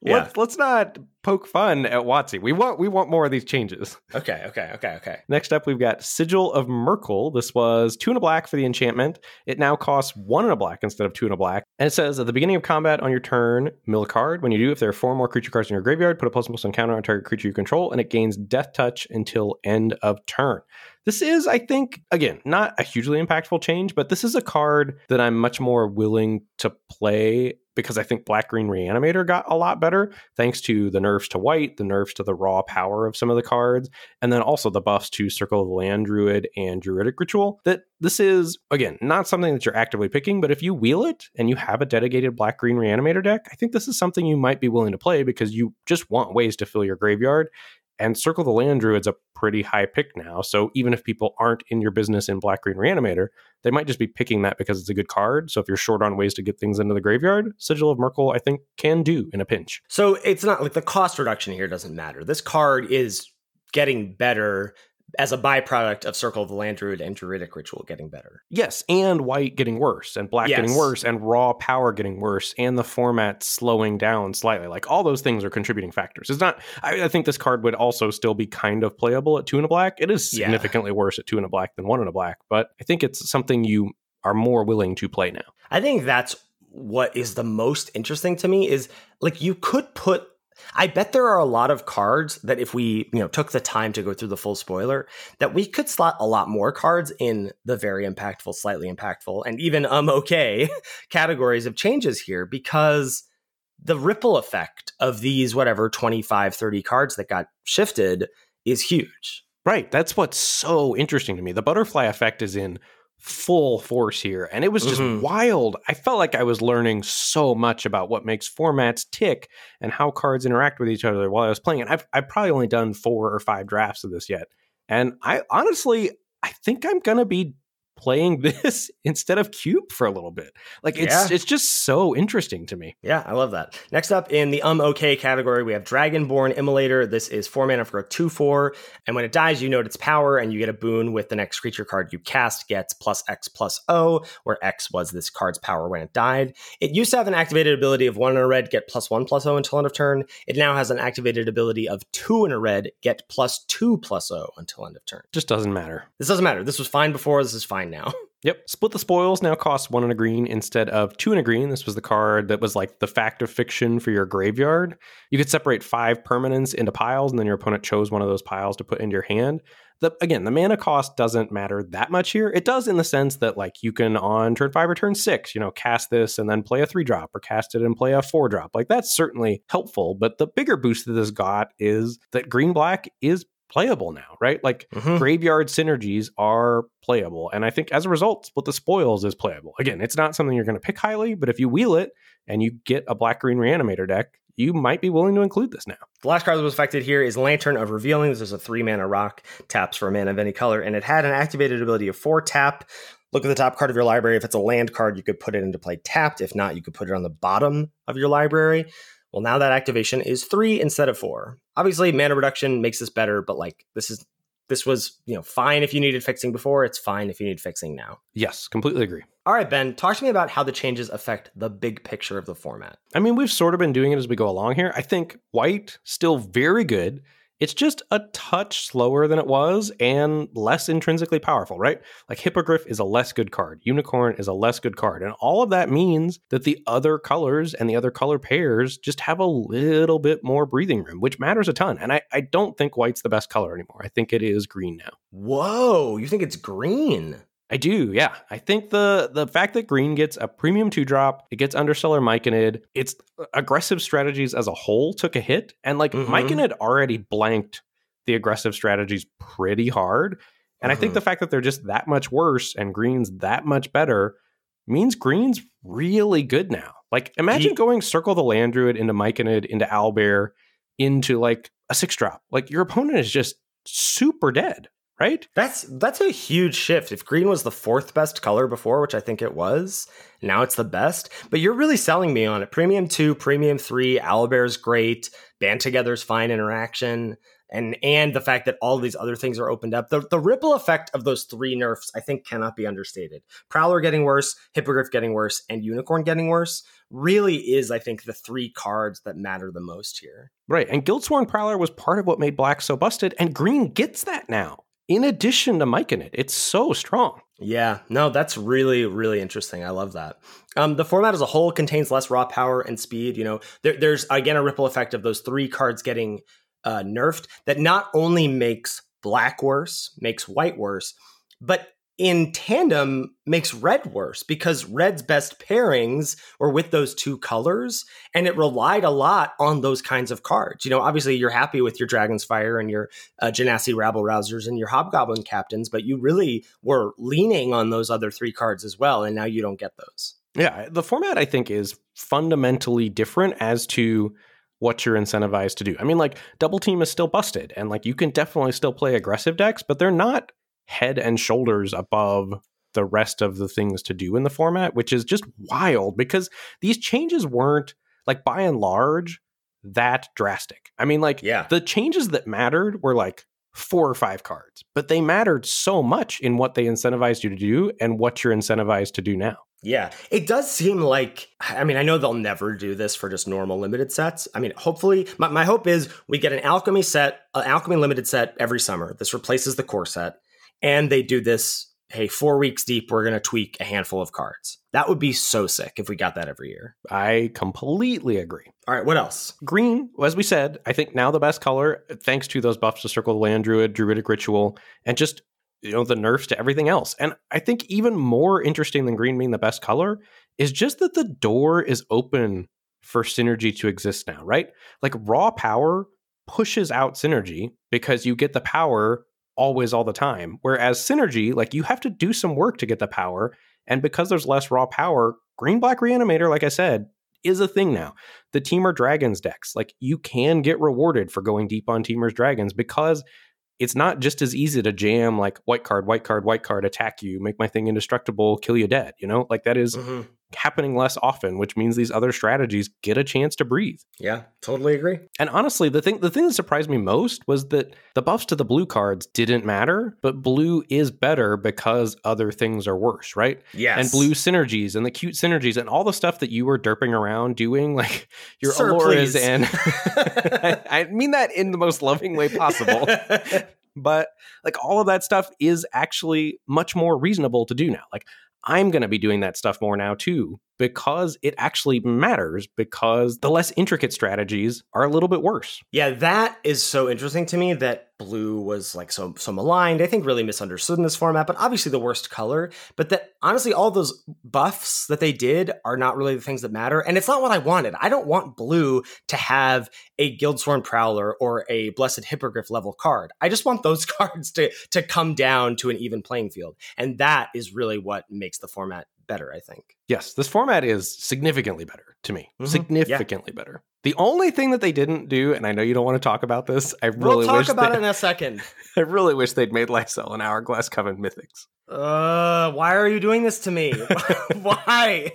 Yeah. let's let's not poke fun at WotC. We want we want more of these changes. <laughs> Okay, okay, okay, okay. Next up, we've got Sigil of Myrkul. This was two and a black for the enchantment. It now costs one and a black instead of two and a black. And it says at the beginning of combat on your turn, mill a card. When you do, if there are four more creature cards in your graveyard, put a plus one plus one counter on target creature you control, and it gains Death Touch until end of turn. This is, I think, again, not a hugely impactful change, but this is a card that I'm much more willing to play because I think Black Green Reanimator got a lot better thanks to the nerfs to white, the nerfs to the raw power of some of the cards, and then also the buffs to Circle of the Land Druid and Druidic Ritual. That this is, again, not something that you're actively picking, but if you wheel it and you have a dedicated Black Green Reanimator deck, I think this is something you might be willing to play because you just want ways to fill your graveyard. And Circle the Land Druid's a pretty high pick now. So even if people aren't in your business in Black Green Reanimator, they might just be picking that because it's a good card. So if you're short on ways to get things into the graveyard, Sigil of Myrkul, I think, can do in a pinch. So it's not like the cost reduction here doesn't matter. This card is getting better as a byproduct of Circle of the Land Druid and Druidic Ritual getting better. Yes, and white getting worse, and black getting worse, and raw power getting worse, and the format slowing down slightly. Like all those things are contributing factors. It's not. I, I think this card would also still be kind of playable at two and a black. It is Yeah. significantly worse at two and a black than one and a black, but I think it's something you are more willing to play now. I think that's what is the most interesting to me is like you could put I bet there are a lot of cards that if we, you know, took the time to go through the full spoiler, that we could slot a lot more cards in the very impactful, slightly impactful, and even um okay <laughs> categories of changes here because the ripple effect of these whatever 25 30 cards that got shifted is huge. Right. That's what's so interesting to me. The butterfly effect is in full force here. And it was just Mhm. wild. I felt like I was learning so much about what makes formats tick and how cards interact with each other while I was playing it. I've, I've probably only done four or five drafts of this yet. And I honestly, I think I'm going to be playing <laughs> this instead of cube for a little bit. Like it's Yeah. it's just so interesting to me. Yeah, I love that. Next up in the um okay category, we have Dragonborn Immolator. This is four mana for a 2 4. And when it dies, you note its power and you get a boon with the next creature card you cast gets plus X plus O, where X was this card's power when it died. It used to have an activated ability of one in a red, get plus one plus O until end of turn. It now has an activated ability of two in a red, get plus two plus O until end of turn. Just doesn't matter. This doesn't matter. This was fine before. This is fine now. <laughs> Yep. Split the spoils now costs one and a green instead of two and a green. This was the card that was like the fact of fiction for your graveyard. You could separate five permanents into piles, and then your opponent chose one of those piles to put into your hand. The, again, the mana cost doesn't matter that much here. It does in the sense that like you can on turn five or turn six, you know, cast this and then play a three drop or cast it and play a four drop. Like that's certainly helpful. But the bigger boost that this got is that green black is playable now, right? Like Mhm. graveyard synergies are playable. And I think as a result, Split the Spoils is playable. Again, it's not something you're going to pick highly, but if you wheel it and you get a black green reanimator deck, you might be willing to include this now. The last card that was affected here is Lantern of Revealing. This is a three mana rock, taps for a mana of any color, and it had an activated ability of four tap. Look at the top card of your library. If it's a land card, you could put it into play tapped. If not, you could put it on the bottom of your library. Well, now that activation is three instead of four. Obviously, mana reduction makes this better, but like this is this was you know fine if you needed fixing before. It's fine if you need fixing now. Yes, completely agree. All right, Ben, talk to me about how the changes affect the big picture of the format. I mean, we've sort of been doing it as we go along here. I think white still very good. It's just a touch slower than it was and less intrinsically powerful, right? Like Hippogriff is a less good card, Unicorn is a less good card. And all of that means that the other colors and the other color pairs just have a little bit more breathing room, which matters a ton. And I, I don't think white's the best color anymore. I think it is green now. Whoa, you think it's green? I do, yeah. I think the the fact that green gets a premium two drop, it gets Undercellar Myconid, its aggressive strategies as a whole took a hit, and like Mhm. Myconid already blanked the aggressive strategies pretty hard. And I think Mhm. the fact that they're just that much worse and green's that much better means green's really good now. Like imagine Ye- going Circle the Land Druid into Myconid, into Owlbear, into like a six drop. Like your opponent is just super dead, right? That's that's a huge shift. If green was the fourth best color before, which I think it was, now it's the best. But you're really selling me on it. Premium two, premium three, Owlbear's great, band together's fine interaction, and and the fact that all these other things are opened up. The the ripple effect of those three nerfs, I think, cannot be understated. Prowler getting worse, Hippogriff getting worse, and Unicorn getting worse really is, I think, the three cards that matter the most here. Right. And Guildsworn Prowler was part of what made black so busted, and green gets that now. In addition to Myconid. it's so strong. Yeah, no, that's really, really interesting. I love that. Um, the format as a whole contains less raw power and speed. You know, there, there's again a ripple effect of those three cards getting uh, nerfed that not only makes black worse, makes white worse, but in tandem makes red worse because red's best pairings were with those two colors and it relied a lot on those kinds of cards. You know, obviously you're happy with your Dragon's Fire and your uh, Genasi Rabble Rousers and your Hobgoblin Captains, but you really were leaning on those other three cards as well, and now you don't get those. Yeah. The format, I think, is fundamentally different as to what you're incentivized to do. I mean, like, Double Team is still busted, and like, you can definitely still play aggressive decks, but they're not head and shoulders above the rest of the things to do in the format, which is just wild because these changes weren't like by and large that drastic. I mean, like Yeah. the changes that mattered were like four or five cards, but they mattered so much in what they incentivized you to do and what you're incentivized to do now. Yeah, it does seem like, I mean, I know they'll never do this for just normal limited sets. I mean, hopefully, my, my hope is we get an alchemy set, an alchemy limited set every summer. This replaces the core set. And they do this, hey, four weeks deep, we're going to tweak a handful of cards. That would be so sick if we got that every year. I completely agree. All right, what else? Green, as we said, I think now the best color, thanks to those buffs to Circle the Land Druid, Druidic Ritual, and just you know the nerfs to everything else. And I think even more interesting than green being the best color is just that the door is open for synergy to exist now, right? Like raw power pushes out synergy because you get the power always all the time. Whereas synergy, like you have to do some work to get the power. And because there's less raw power, green black reanimator, like I said, is a thing now. The Temur Dragons decks, like you can get rewarded for going deep on Temur's Dragons because it's not just as easy to jam like white card, white card, white card, attack you, make my thing indestructible, kill you dead. You know, like that is Mm-hmm. Happening less often, which means these other strategies get a chance to breathe. Yeah, totally agree. And honestly, the thing the thing that surprised me most was that the buffs to the blue cards didn't matter, but blue is better because other things are worse, right? Yes. And blue synergies and the cute synergies and all the stuff that you were derping around doing, like your Sir, Aloras and <laughs> I, I mean that in the most loving way possible. <laughs> but like all of that stuff is actually much more reasonable to do now. Like I'm going to be doing that stuff more now too because it actually matters because the less intricate strategies are a little bit worse. Yeah, that is so interesting to me that blue was like so so maligned. I think really misunderstood in this format, but obviously the worst color. But that honestly, all those buffs that they did are not really the things that matter. And it's not what I wanted. I don't want blue to have a Guildsworn Prowler or a Blessed Hippogriff level card. I just want those <laughs> cards to to come down to an even playing field. And that is really what makes the format better, I think. Yes, this format is significantly better to me. Mhm, Significantly better. The only thing that they didn't do, and I know you don't want to talk about this, I really we'll talk wish about they- it in a second. <laughs> I really wish they'd made Lae'zel an Hourglass Coven Mythics. Uh, why are you doing this to me? <laughs> <laughs> why?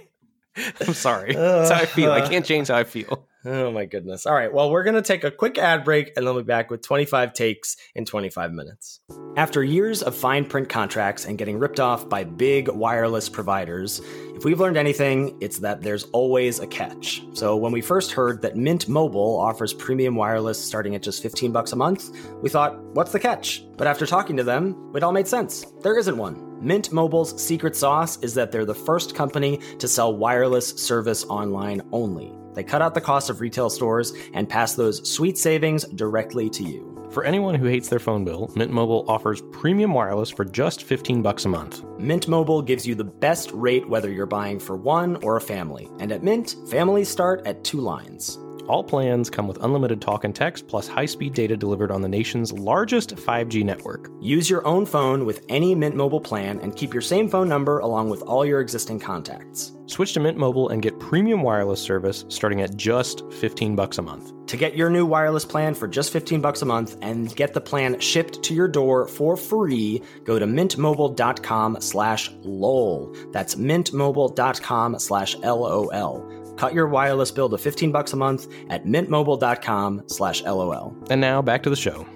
I'm sorry. That's how I feel. I can't change how I feel. Oh my goodness. All right. Well, we're going to take a quick ad break and then we'll be back with 25 takes in 25 minutes. After years of fine print contracts and getting ripped off by big wireless providers, if we've learned anything, it's that there's always a catch. So when we first heard that Mint Mobile offers premium wireless starting at just 15 bucks a month, we thought, what's the catch? But after talking to them, it all made sense. There isn't one. Mint Mobile's secret sauce is that they're the first company to sell wireless service online only. They cut out the cost of retail stores and pass those sweet savings directly to you. For anyone who hates their phone bill, Mint Mobile offers premium wireless for just 15 bucks a month. Mint Mobile gives you the best rate whether you're buying for one or a family. And at Mint, families start at two lines. All plans come with unlimited talk and text plus high-speed data delivered on the nation's largest 5G network. Use your own phone with any Mint Mobile plan and keep your same phone number along with all your existing contacts. Switch to Mint Mobile and get premium wireless service starting at just 15 bucks a month. To get your new wireless plan for just 15 bucks a month and get the plan shipped to your door for free, go to mintmobile.com slash lol. That's mintmobile.com slash LOL. Cut your wireless bill to 15 bucks a month at mintmobile.com slash LOL. And now back to the show.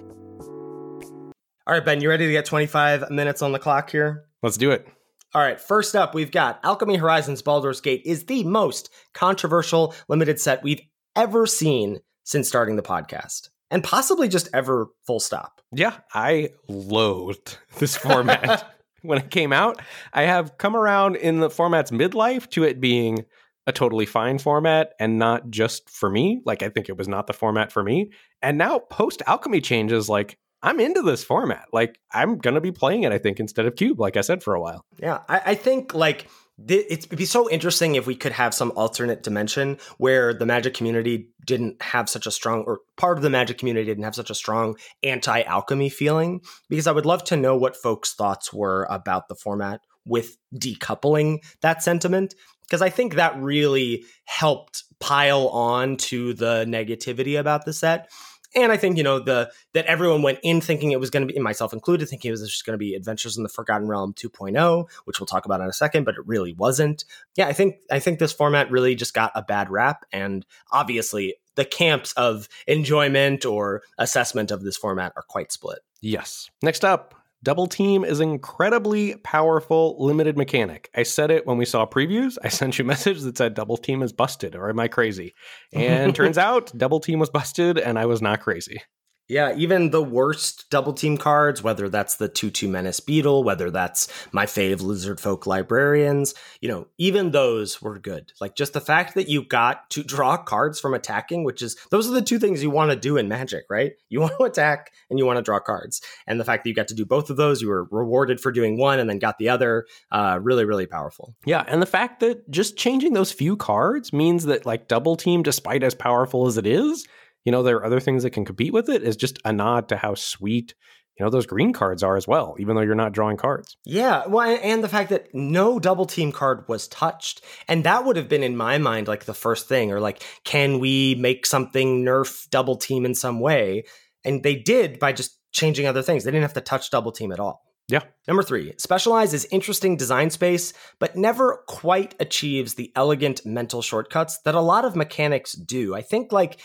All right, Ben, you ready to get 25 minutes on the clock here? Let's do it. All right, first up, we've got Alchemy Horizons Baldur's Gate is the most controversial limited set we've ever seen since starting the podcast, and possibly just ever full stop. Yeah, I loathed this format <laughs> when it came out. I have come around in the format's midlife to it being a totally fine format and not just for me. Like, I think it was not the format for me. And now, post alchemy changes, like, I'm into this format. Like, I'm to be playing it, I think, instead of Cube, like I said for a while. Yeah, I, I think like th- it'd be so interesting if we could have some alternate dimension where the magic community didn't have such a strong, or part of the magic community didn't have such a strong anti alchemy feeling. Because I would love to know what folks' thoughts were about the format with decoupling that sentiment. Because I think that really helped pile on to the negativity about the set. And I think you know the that everyone went in thinking it was going to be, myself included, thinking it was just going to be Adventures in the Forgotten Realm 2.0, which we'll talk about in a second, but it really wasn't. Yeah, I think I think this format really just got a bad rap, and obviously the camps of enjoyment or assessment of this format are quite split. Yes. Next up, Double Team is an incredibly powerful limited mechanic. I said it when we saw previews. I <laughs> sent you a message that said Double Team is busted, or am I crazy? And <laughs> turns out Double Team was busted, and I was not crazy. Yeah, even the worst double team cards, whether that's the 2 2 Menace Beetle, whether that's my fave Lizard Folk Librarians, you know, even those were good. Like just the fact that you got to draw cards from attacking, which is those are the two things you want to do in Magic, right? You <laughs> want to attack and you want to draw cards. And the fact that you got to do both of those, you were rewarded for doing one and then got the other, uh, really, really powerful. Yeah, and the fact that just changing those few cards means that, like, Double Team, despite as powerful as it is, you know, there are other things that can compete with it, is just a nod to how sweet, you know, those green cards are as well, even though you're not drawing cards. Yeah, well, and the fact that no double team card was touched, and that would have been in my mind like the first thing, or like, can we make something nerf double team in some way? And they did by just changing other things. They didn't have to touch double team at all. Yeah. Number three, Specialize is interesting design space, but never quite achieves the elegant mental shortcuts that a lot of mechanics do. I think, like,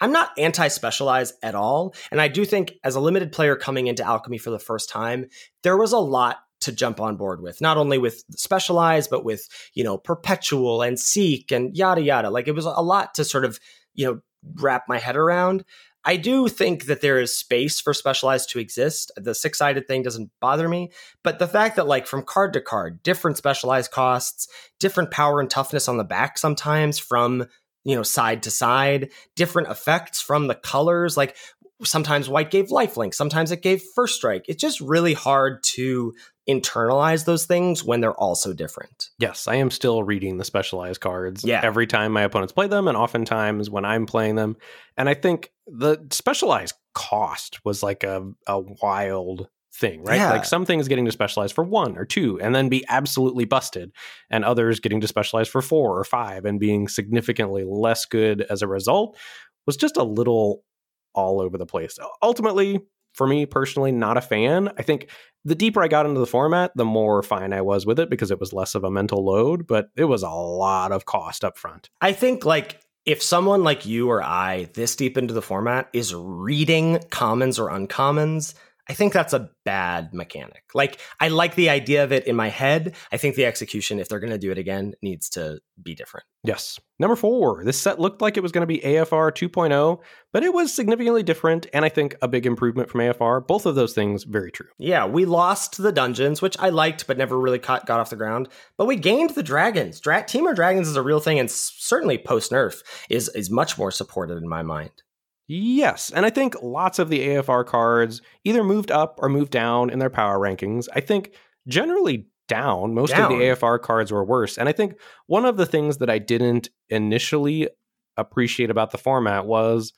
I'm not anti Specialize at all. And I do think, as a limited player coming into Alchemy for the first time, there was a lot to jump on board with, not only with Specialize, but with, you know, Perpetual and Seek and yada, yada. Like, it was a lot to sort of, you know, wrap my head around. I do think that there is space for specialized to exist. The six sided thing doesn't bother me, but the fact that, like, from card to card, different specialized costs, different power and toughness on the back sometimes from, you know, side to side, different effects from the colors. Like, sometimes white gave lifelink, sometimes it gave first strike. It's just really hard to internalize those things when they're all so different. Yes, I am still reading the specialized cards Yeah. every time my opponents play them, and oftentimes when I'm playing them. And I think the specialized cost was like a, a wild thing, right? Yeah. Like some things getting to specialize for one or two and then be absolutely busted, and others getting to specialize for four or five and being significantly less good as a result was just a little all over the place. Ultimately, for me personally, not a fan. I think the deeper I got into the format, the more fine I was with it because it was less of a mental load, but it was a lot of cost up front. I think like if someone like you or I this deep into the format is reading commons or uncommons, I think that's a bad mechanic. Like I like the idea of it in my head. I think the execution if they're going to do it again needs to be different. Yes. Number four, this set looked like it was going to be AFR 2.0, but it was significantly different and I think a big improvement from AFR. Both of those things very true. Yeah, we lost the dungeons, which I liked but never really caught, got off the ground. But we gained the dragons. Dra- Team of Dragons is a real thing and certainly post nerf is is much more supported in my mind. Yes, and I think lots of the AFR cards either moved up or moved down in their power rankings. I think generally down. Most of the AFR cards were worse. And I think one of the things that I didn't initially appreciate about the format was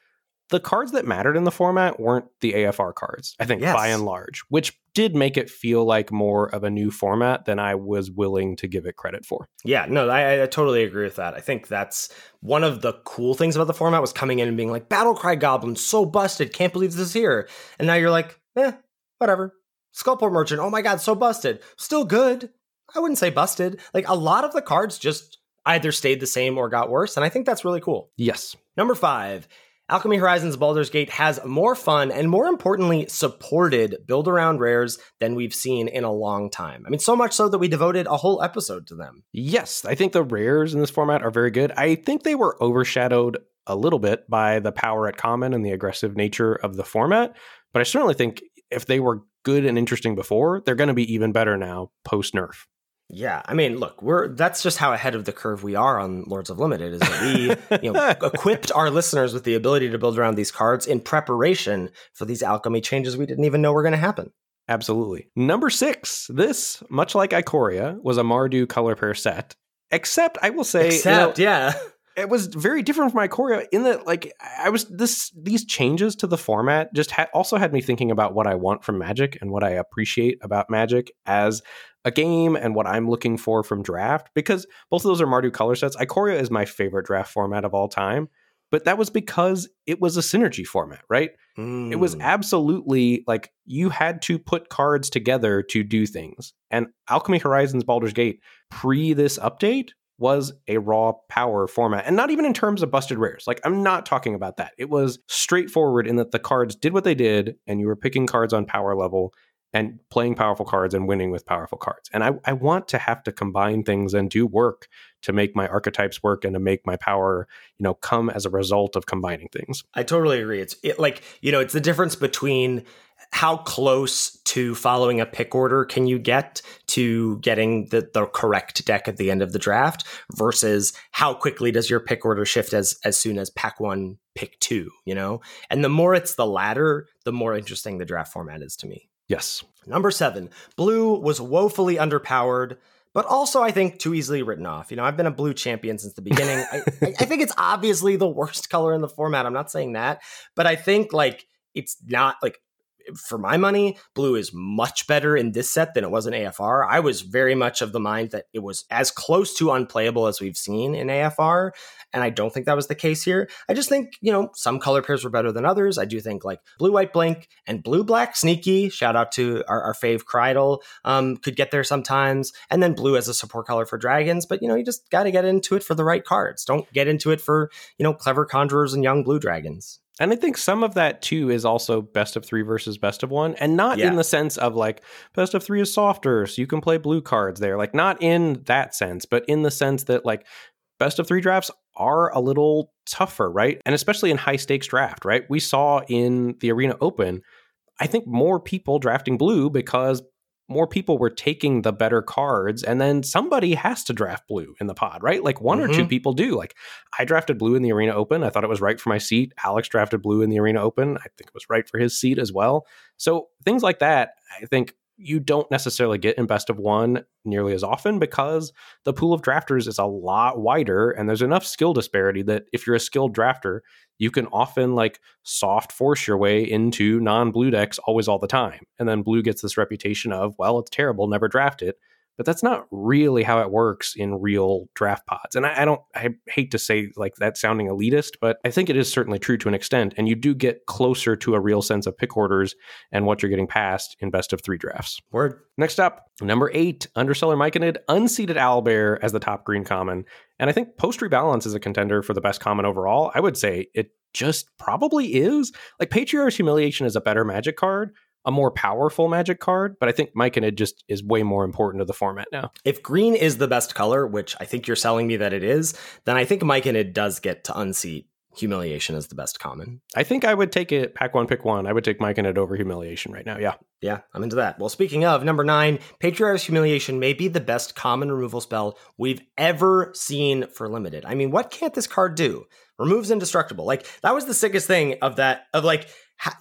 the cards that mattered in the format weren't the AFR cards, I think, Yes. by and large, which did make it feel like more of a new format than I was willing to give it credit for. Yeah, no, I, I totally agree with that. I think that's one of the cool things about the format was coming in and being like, Battlecry Goblin, so busted, can't believe this is here. And now you're like, eh, whatever. Skullport Merchant, oh my god, so busted. Still good. I wouldn't say busted. Like a lot of the cards just either stayed the same or got worse. And I think that's really cool. Yes. Number five, Alchemy Horizons Baldur's Gate has more fun and more importantly, supported build around rares than we've seen in a long time. I mean, so much so that we devoted a whole episode to them. Yes, I think the rares in this format are very good. I think they were overshadowed a little bit by the power at common and the aggressive nature of the format, but I certainly think if they were good and interesting before, they're going to be even better now post nerf. Yeah, I mean, look, we're that's just how ahead of the curve we are on Lords of Limited is that we, you know, <laughs> equipped our listeners with the ability to build around these cards in preparation for these alchemy changes we didn't even know were going to happen. Absolutely. Number six, this, much like Ikoria, was a Mardu color pair set. Except, I will say, you know, Except, yeah, it was very different from Ikoria in that, like, I was this these changes to the format just ha- also had me thinking about what I want from Magic and what I appreciate about Magic as a game and what I'm looking for from draft because both of those are Mardu color sets. Ikoria is my favorite draft format of all time, but that was because it was a synergy format, right? It was Mm. absolutely like you had to put cards together to do things. And Alchemy Horizons Baldur's Gate pre this update was a raw power format. And not even in terms of busted rares. Like I'm not talking about that. It was straightforward in that the cards did what they did and you were picking cards on power level and playing powerful cards and winning with powerful cards. And I, I want to have to combine things and do work to make my archetypes work and to make my power, you know, come as a result of combining things. I totally agree. It's it, like you know, it's the difference between how close to following a pick order can you get to getting the, the correct deck at the end of the draft versus how quickly does your pick order shift as as soon as pack one, pick two, you know? And the more it's the latter, the more interesting the draft format is to me. Yes. Number seven, blue was woefully underpowered, but also I think too easily written off. You know, I've been a blue champion since the beginning. I, I, think it's obviously the worst <laughs> color in the format. I'm not saying that, but I think like it's not like for my money, blue is much better in this set than it was in AFR. I was very much of the mind that it was as close to unplayable as we've seen in AFR. And I don't think that was the case here. I just think, you know, some color pairs were better than others. I do think like blue, white, blink and blue, black, sneaky. Shout out to our, our fave Krydle, um, could get there sometimes. And then blue as a support color for dragons. But, you know, you just got to get into it for the right cards. Don't get into it for, you know, clever conjurers and young blue dragons. And I think some of that too is also best of three versus best of one, and not yeah. in the sense of like best of three is softer, so you can play blue cards there. Like, not in that sense, but in the sense that like best of three drafts are a little tougher, right? And especially in high stakes draft, right? We saw in the Arena Open, I think more people drafting blue because more people were taking the better cards and then somebody has to draft blue in the pod right? Like one mm-hmm. or two mm-hmm. people do. Like i drafted blue in the arena open. I thought it was right for my seat. Alex drafted blue in the arena open. I think it was right for his seat as well. So things like that i think you don't necessarily get in best of one nearly as often because the pool of drafters is a lot wider and there's enough skill disparity that if you're a skilled drafter you can often like soft force your way into non-blue decks always all the time. And then blue gets this reputation of well it's terrible never draft it but that's not really how it works in real draft pods. And I, I, don't, I hate to say like that sounding elitist, but I think it is certainly true to an extent. And you do get closer to a real sense of pick orders and what you're getting past in best of three drafts. Word. Next up, number eight, Undercellar Myconid, unseated Owlbear as the top green common. And I think post rebalance is a contender for the best common overall. I would say it just probably is. Like Patriarch's Humiliation is a better magic card, a more powerful magic card, but I think Myconid just is way more important to the format now. If green is the best color, which I think you're selling me that it is, then I think Myconid does get to unseat Humiliation as the best common. I think I would take it pack one, pick one. I would take Myconid over Humiliation right now. Yeah. Yeah, I'm into that. Well, speaking of number nine, Patriarch's Humiliation may be the best common removal spell we've ever seen for limited. I mean, what can't this card do? Removes indestructible. Like, that was the sickest thing of that, of like,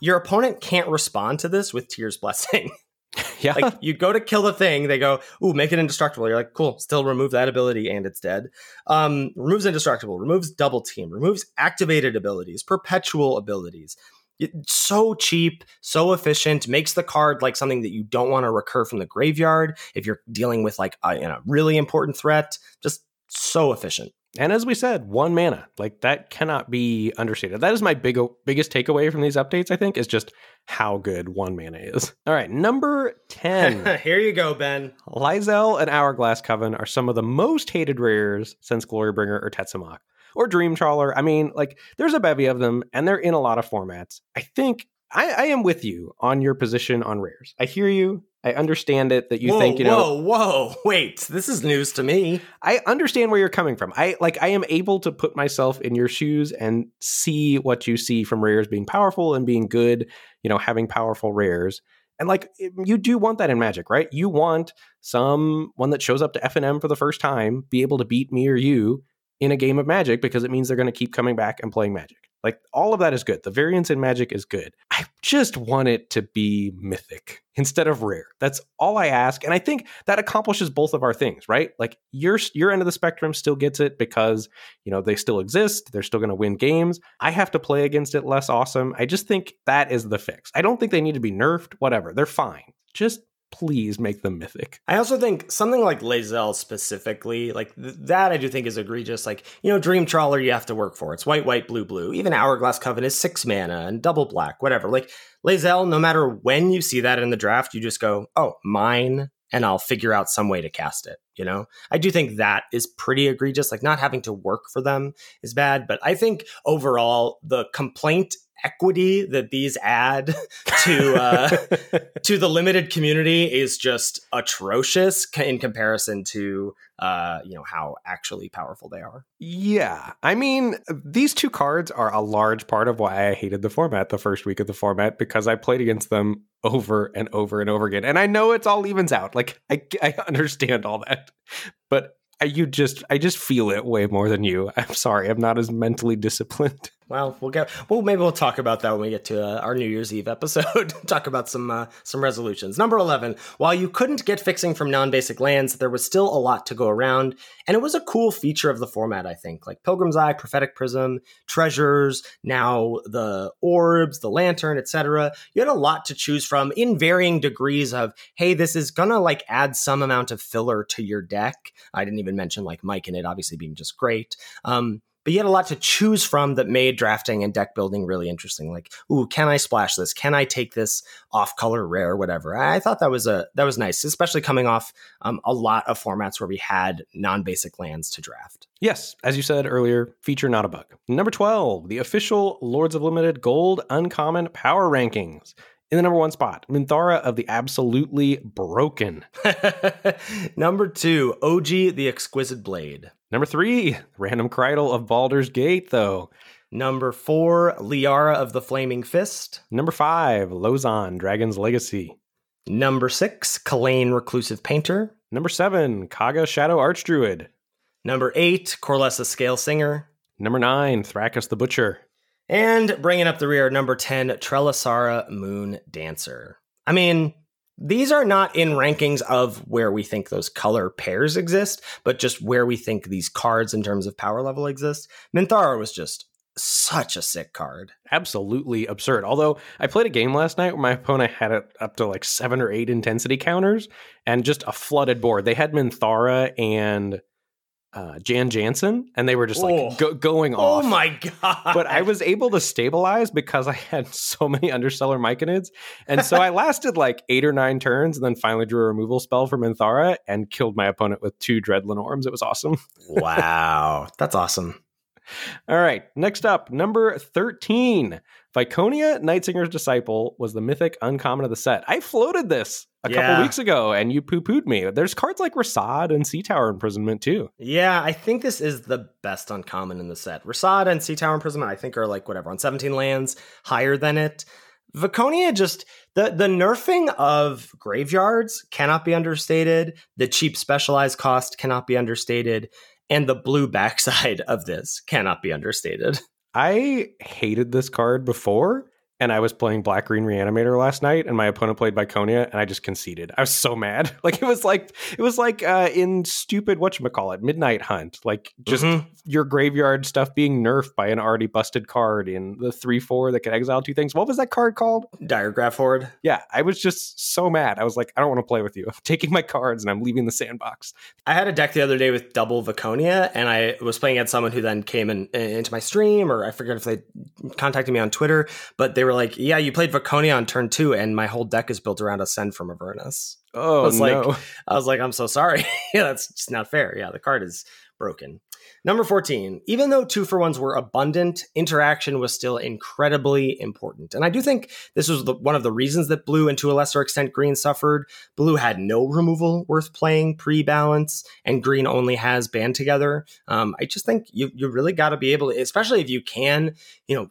your opponent can't respond to this with Tyr's Blessing. <laughs> yeah. Like you go to kill the thing, they go, ooh, make it indestructible. You're like, cool, still remove that ability and it's dead. Um, removes indestructible, removes double team, removes activated abilities, perpetual abilities. It's so cheap, so efficient, makes the card like something that you don't want to recur from the graveyard if you're dealing with like a you know, really important threat. Just so efficient. And as we said, one mana. Like that cannot be understated. That is my big biggest takeaway from these updates, I think, is just how good one mana is. All right, number 10. <laughs> Here you go, Ben. Lae'zel and Hourglass Coven are some of the most hated rares since Glorybringer or Tetzimoc. Or Dream Trawler. I mean, like, there's a bevy of them, and they're in a lot of formats. I think I, I am with you on your position on rares. I hear you. I understand it that you whoa, think you know. Whoa, whoa, <laughs> wait! This is news to me. I understand where you're coming from. I like. I am able to put myself in your shoes and see what you see from rares being powerful and being good. You know, having powerful rares, and like you do want that in Magic, right? You want someone that shows up to FNM for the first time be able to beat me or you in a game of Magic because it means they're going to keep coming back and playing Magic. Like all of that is good. The variance in magic is good. I just want it to be mythic instead of rare. That's all I ask. And I think that accomplishes both of our things, right? Like your your end of the spectrum still gets it because, you know, they still exist. They're still going to win games. I have to play against it less awesome. I just think that is the fix. I don't think they need to be nerfed, whatever. They're fine. Just please make them mythic. I also think something like Lae'zel specifically, like th- that I do think is egregious. Like, you know, Dream Trawler you have to work for. It's white, white, blue, blue. Even Hourglass Coven is six mana and double black, whatever. Like Lae'zel, no matter when you see that in the draft, you just go, oh, mine, and I'll figure out some way to cast it. You know, I do think that is pretty egregious. Like not having to work for them is bad, but I think overall the complaint equity that these add to uh, <laughs> to the limited community is just atrocious in comparison to uh, you know how actually powerful they are. Yeah, I mean these two cards are a large part of why I hated the format the first week of the format because I played against them over and over and over again, and I know it's all evens out. Like I <laughs> I understand all that, but you just I just feel it way more than you. I'm sorry, I'm not as mentally disciplined. Well, we'll get well. Maybe we'll talk about that when we get to uh, our New Year's Eve episode. <laughs> talk about some uh, some resolutions. Number eleven. While you couldn't get fixing from non-basic lands, there was still a lot to go around, and it was a cool feature of the format. I think, like Pilgrim's Eye, Prophetic Prism, Treasures, now the orbs, the lantern, etc. You had a lot to choose from in varying degrees of, hey, this is gonna like add some amount of filler to your deck. I didn't even mention like Myconid obviously being just great. Um, but you had a lot to choose from that made drafting and deck building really interesting. Like, ooh, can I splash this? Can I take this off color rare, whatever? I thought that was a that was nice, especially coming off um, a lot of formats where we had non basic lands to draft. Yes, as you said earlier, feature not a bug. Number twelve, the official Lords of Limited Gold Uncommon Power Rankings. In the number one spot, Minthara of the Absolutely Broken. <laughs> number two, OG the Exquisite Blade. Number three, Random Krydle of Baldur's Gate, though. Number four, Liara of the Flaming Fist. Number five, Lozhan, Dragon's Legacy. Number six, Kalain Reclusive Painter. Number seven, Kagha Shadow Archdruid. Number eight, Korlessa Scale Singer. Number nine, Thrakkus the Butcher. And bringing up the rear, number 10, Trelasarra Moon Dancer. I mean, these are not in rankings of where we think those color pairs exist, but just where we think these cards in terms of power level exist. Minthara was just such a sick card. Absolutely absurd. Although I played a game last night where my opponent had it up to like seven or eight intensity counters and just a flooded board. They had Minthara and uh, Jan Jansen, and they were just like Oh. go- going off. Oh my god. But I was able to stabilize because I had <laughs> so many Undercellar Myconids. And so I lasted like eight or nine turns and then finally drew a removal spell from Minthara and killed my opponent with two Dread Linnorms. It was awesome. <laughs> wow. That's awesome. All right, next up, number 13. Viconia Nightsinger's Disciple was the mythic uncommon of the set. I floated this a Yeah. couple weeks ago and you poo pooed me. There's cards like Rasaad and Sea Tower Imprisonment too. Yeah, I think this is the best uncommon in the set. Rasaad and Sea Tower Imprisonment, I think, are like whatever on 17 lands, higher than it. Viconia just the the nerfing of graveyards cannot be understated. The cheap specialized cost cannot be understated, and the blue backside <laughs> of this cannot be understated. I hated this card before, and I was playing Black Green Reanimator last night, and my opponent played Viconia, and I just conceded. I was so mad. <laughs> Like it was like it was like uh, in stupid what you call it, Midnight Hunt. Like just Mhm. your graveyard stuff being nerfed by an already busted card in the three four that could exile two things. What was that card called? Diregraf Horde. Yeah, I was just so mad. I was like, I don't want to play with you. <laughs> I'm taking my cards and I'm leaving the sandbox. I had a deck the other day with double Viconia, and I was playing against someone who then came in, into my stream, or I forget if they contacted me on Twitter, but they were like, "Yeah, you played Viconia on turn two, and my whole deck is built around Ascend from Avernus." Oh I was like, no! I was like, "I'm so sorry. <laughs> yeah, that's just not fair. Yeah, the card is broken." Number 14. Even though two for ones were abundant, interaction was still incredibly important. And I do think this was the, one of the reasons that blue and to a lesser extent green suffered. Blue had no removal worth playing pre balance, and green only has band together. Um, I just think you, you really got to be able to, especially if you can, you know,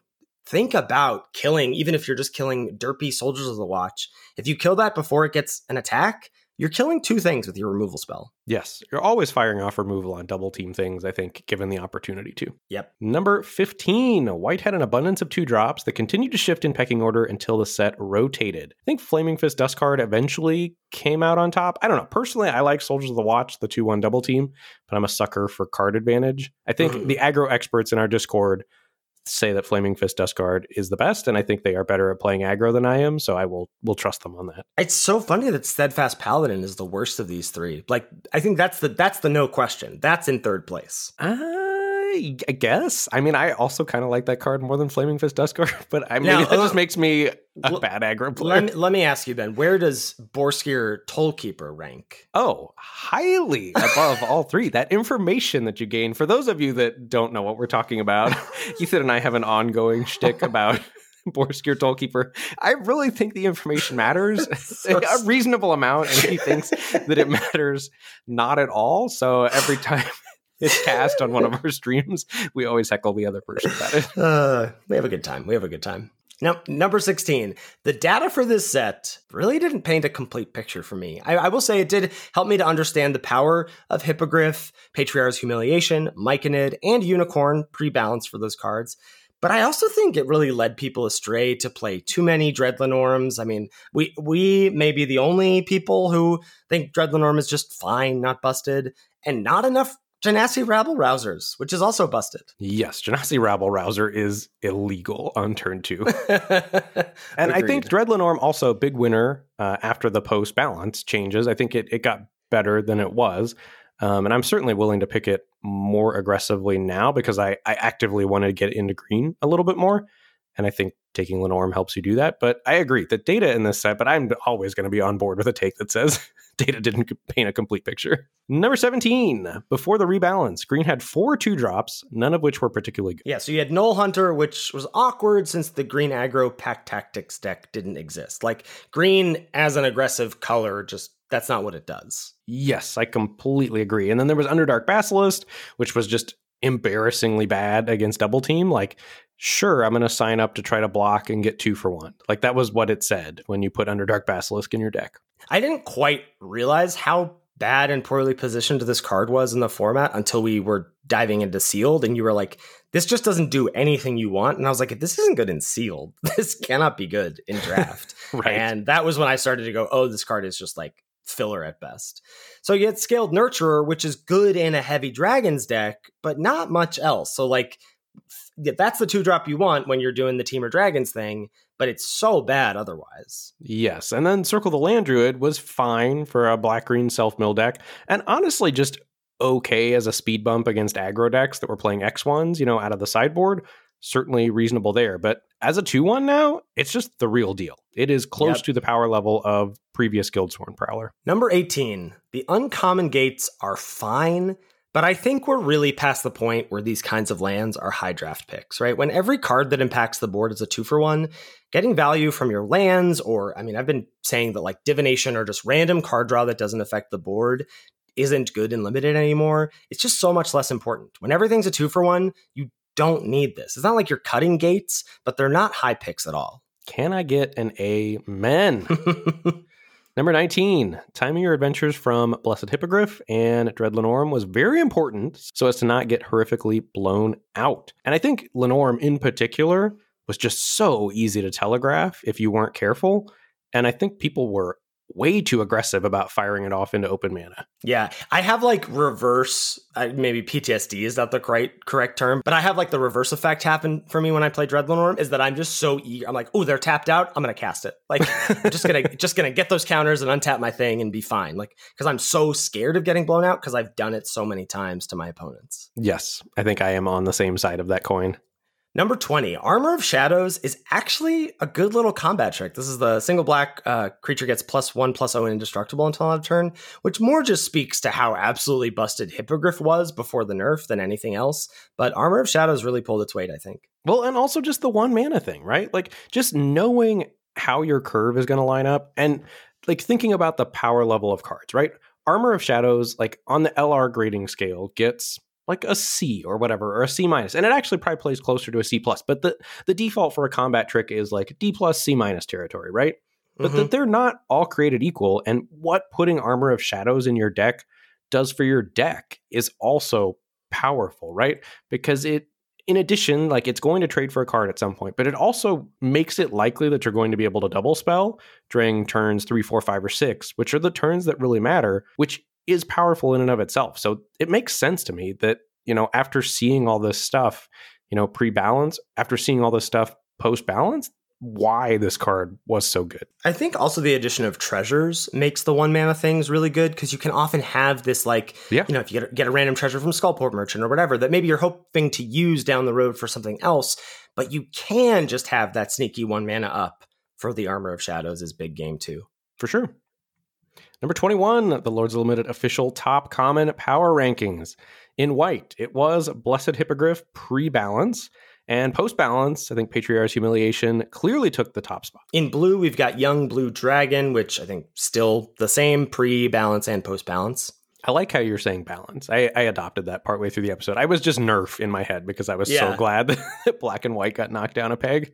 think about killing, even if you're just killing derpy soldiers of the watch. If you kill that before it gets an attack, you're killing two things with your removal spell. Yes, you're always firing off removal on double team things. I think, given the opportunity to. Yep. Number 15, White had an abundance of two drops that continued to shift in pecking order until the set rotated. I think Flaming Fist Duskguard eventually came out on top. I don't know. Personally, I like Soldiers of the Watch, the 2 1 double team, but I'm a sucker for card advantage. I think Mhm. the aggro experts in our Discord say that Flaming Fist Dust is the best, and I think they are better at playing aggro than I am, so I will will trust them on that. It's so funny that Steadfast Paladin is the worst of these three. Like, I think that's the that's the no question. That's in third place. I I guess. I mean, I also kind of like that card more than Flaming Fist Dust <laughs> card, but I mean, Now, that just makes me a l- bad aggro player. Let me, let me ask you, then, where does Borskir Tollkeeper rank? Oh, highly above all three. That information that you gain, for those of you that don't know what we're talking about, <laughs> Ethan and I have an ongoing shtick about <laughs> Borskir Tollkeeper. I really think the information matters So a reasonable amount, and he thinks that it matters not at all. So every time <laughs> it's cast on one of our streams, we always heckle the other person about it. <laughs> Uh, we have a good time. We have a good time. Now, number 16, the data for this set really didn't paint a complete picture for me. I, I will say it did help me to understand the power of Hippogriff, Patriarch's Humiliation, Myconid, and Unicorn, pre balanced for those cards. But I also think it really led people astray to play too many Dread Linnorms. I mean, we we may be the only people who think Dread Linnorm is just fine, not busted, and not enough Genasi Rabble Rousers, which is also busted. Yes, Genasi Rabble Rouser is illegal on turn two. <laughs> and I think Dread Linnorm also big winner uh, after the post balance changes. I think it, it got better than it was. Um, and I'm certainly willing to pick it more aggressively now because I, I actively want to get into green a little bit more. And I think taking Linnorm helps you do that. But I agree that data in this set, but I'm always going to be on board with a take that says <laughs> data didn't paint a complete picture. Number 17, before the rebalance, green had four two drops, none of which were particularly good. Yeah, so you had Gnoll Hunter, which was awkward since the green aggro pack tactics deck didn't exist. Like green as an aggressive color just that's not what it does. Yes, I completely agree. And then there was Underdark Basilisk, which was just embarrassingly bad against double team. Like, sure, I'm going to sign up to try to block and get two for one. Like, that was what it said when you put Underdark Basilisk in your deck. I didn't quite realize how bad and poorly positioned this card was in the format until we were diving into sealed and you were like this just doesn't do anything you want and i was like if this isn't good in sealed <laughs> this cannot be good in <laughs> draft right. and that was when i started to go oh this card is just like filler at best. So you get Scaled Nurturer, which is good in a heavy dragons deck, but not much else. So like that's the two drop you want when you're doing the Temur Dragons thing, but it's so bad otherwise. Yes, and then Circle the Land Druid was fine for a black green self mill deck, and honestly just okay as a speed bump against aggro decks that were playing X ones, you know, out of the sideboard certainly reasonable there. But as a 2 1 now, it's just the real deal. It is close yep. to the power level of previous Guildsworn Prowler. Number 18, the uncommon gates are fine. But I think we're really past the point where these kinds of lands are high draft picks, right? When every card that impacts the board is a two for one, getting value from your lands, or I mean, I've been saying that like divination or just random card draw that doesn't affect the board isn't good and limited anymore. It's just so much less important. When everything's a two for one, you don't need this. It's not like you're cutting gates, but they're not high picks at all. Can I get an amen? <laughs> Number 19, timing your adventures from Blessed Hippogriff and Dread Linnorm was very important so as to not get horrifically blown out. And I think Linnorm in particular was just so easy to telegraph if you weren't careful. And I think people were way too aggressive about firing it off into open mana. Yeah, I have like reverse, maybe PTSD is not the correct correct term, but I have like the reverse effect happen for me when I play Dread Linnorm is that I'm just so eager. I'm like, oh, they're tapped out. I'm gonna cast it. Like, I'm just gonna <laughs> just gonna get those counters and untap my thing and be fine. Like, because I'm so scared of getting blown out because I've done it so many times to my opponents. Yes, I think I am on the same side of that coin. Number 20, Armor of Shadows is actually a good little combat trick. This is the single black uh, creature gets plus one, plus O, and indestructible until end of turn, which more just speaks to how absolutely busted Hippogriff was before the nerf than anything else. But Armor of Shadows really pulled its weight, I think. Well, and also just the one mana thing, right? Like just knowing how your curve is going to line up and like thinking about the power level of cards, right? Armor of Shadows, like on the LR grading scale, gets like a C or whatever, or a C minus. And it actually probably plays closer to a C plus. But the the default for a combat trick is like D plus C minus territory, right? But mm-hmm. that they're not all created equal. And what putting Armor of Shadows in your deck does for your deck is also powerful, right? Because it in addition, like it's going to trade for a card at some point, but it also makes it likely that you're going to be able to double spell during turns three, four, five, or six, which are the turns that really matter, which is powerful in and of itself. So it makes sense to me that, you know, after seeing all this stuff, you know, pre balance, after seeing all this stuff post balance, why this card was so good. I think also the addition of treasures makes the one mana things really good because you can often have this like, yeah. you know, if you get a, get a random treasure from Skullport Merchant or whatever that maybe you're hoping to use down the road for something else, but you can just have that sneaky one mana up for the Armor of Shadows is big game too. For sure. Number 21, the Lords Limited official top common power rankings. In white, it was Blessed Hippogriff pre balance. And post balance, I think Patriarch's Humiliation clearly took the top spot. In blue, we've got Young Blue Dragon, which I think still the same pre balance and post balance. I like how you're saying balance. I, I adopted that partway through the episode. I was just nerf in my head because I was Yeah. so glad <laughs> that black and white got knocked down a peg.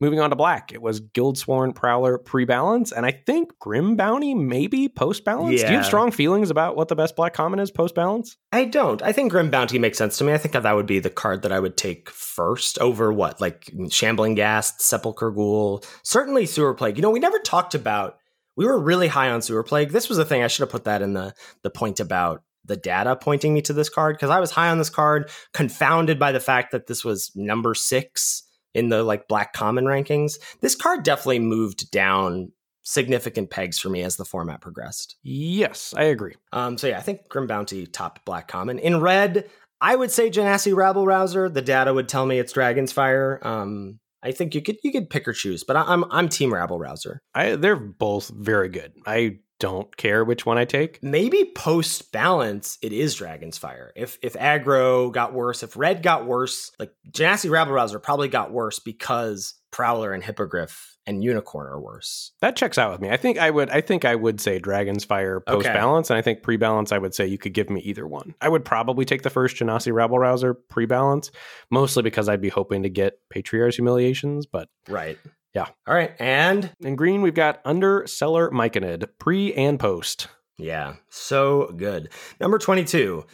Moving on to black, it was Guildsworn Prowler pre balance, and I think Grim Bounty maybe post balance. Do you have strong feelings about what the best black common is post balance? I don't. I think Grim Bounty makes sense to me. I think that would be the card that I would take first over what, like Shambling Ghast, Sepulchre Ghoul, certainly Sewer Plague. You know, we never talked about. We were really high on Sewer Plague. This was the thing I should have put that in the the point about the data pointing me to this card because I was high on this card, confounded by the fact that this was number six in the like black common rankings. This card definitely moved down significant pegs for me as the format progressed. Yes, I agree. Um, so yeah, I think Grim Bounty top black common. In red, I would say Genasi Rabble Rouser. The data would tell me it's Dragon's Fire. Um, I think you could you could pick or choose, but I, I'm I'm Team Rabble Rouser. I, they're both very good. I don't care which one I take. Maybe post balance, it is Dragon's Fire. If if aggro got worse, if red got worse, like Genasi Rabble Rouser probably got worse because Prowler and Hippogriff and Unicorn are worse. That checks out with me. I think I would. I think I would say Dragon's Fire post balance, and I think pre balance. I would say you could give me either one. I would probably take the first Genasi Rabble Rouser pre balance, mostly because I'd be hoping to get Patriarch's humiliations. But Right. Yeah. All right. And in green, we've got Under Cellar Myconid pre and post. Yeah, so good. Number 22.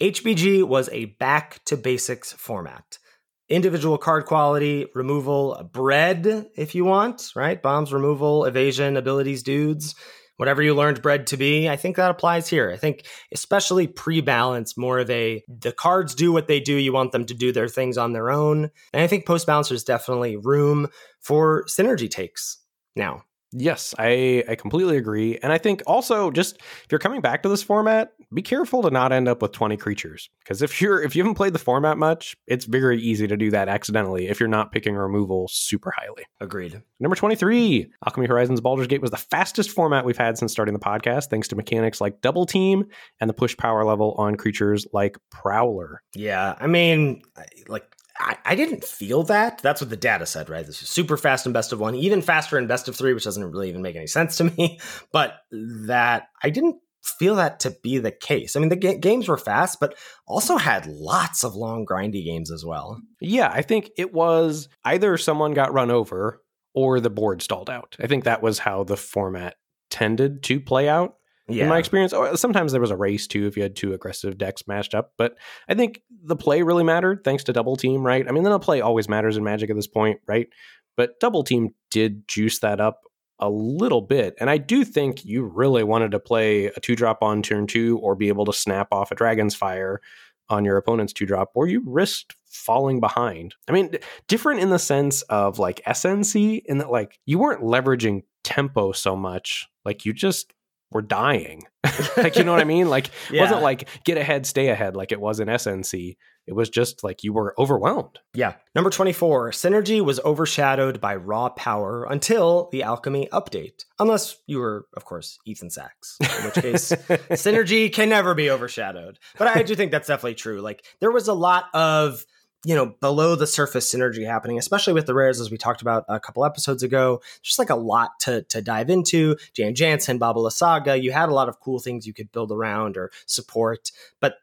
HBG was a back to basics format. Individual card quality, removal, bread if you want, right? Bombs, removal, evasion, abilities, dudes, whatever you learned bread to be. I think that applies here. I think, especially pre balance, more of a the cards do what they do. You want them to do their things on their own. And I think post balance, there's definitely room for synergy takes now. Yes, I, I completely agree. And I think also just if you're coming back to this format, be careful to not end up with 20 creatures. Because if you're if you haven't played the format much, it's very easy to do that accidentally if you're not picking removal super highly. Agreed. Number 23, Alchemy Horizons Baldur's Gate was the fastest format we've had since starting the podcast, thanks to mechanics like double team and the push power level on creatures like Prowler. Yeah, I mean, like I, I didn't feel that. That's what the data said, right? This is super fast in best of one, even faster in best of three, which doesn't really even make any sense to me. <laughs> But that I didn't feel that to be the case. I mean, the ga- games were fast, but also had lots of long grindy games as well. Yeah, I think it was either someone got run over or the board stalled out. I think that was how the format tended to play out. Yeah, in my experience. Oh, sometimes there was a race too if you had two aggressive decks matched up. But I think the play really mattered thanks to double team, right? I mean, then the play always matters in Magic at this point, right? But double team did juice that up a little bit. And I do think you really wanted to play a two drop on turn two or be able to snap off a Dragon's Fire on your opponent's two drop, or you risked falling behind. I mean, d- different in the sense of like SNC, in that like you weren't leveraging tempo so much. Like you just were dying. <laughs> like you know what I mean? Like it wasn't like get ahead, stay ahead like it was in SNC. It was just like you were overwhelmed. Yeah. Number 24, Synergy was overshadowed by raw power until the Alchemy update. Unless you were, of course, Ethan Saks, in which case <laughs> Synergy can never be overshadowed. But I do think that's definitely true. Like there was a lot of you know below the surface synergy happening especially with the rares as we talked about a couple episodes ago. Just like a lot to to dive into. Jan Jansen Baba Lysaga you had a lot of cool things you could build around or support but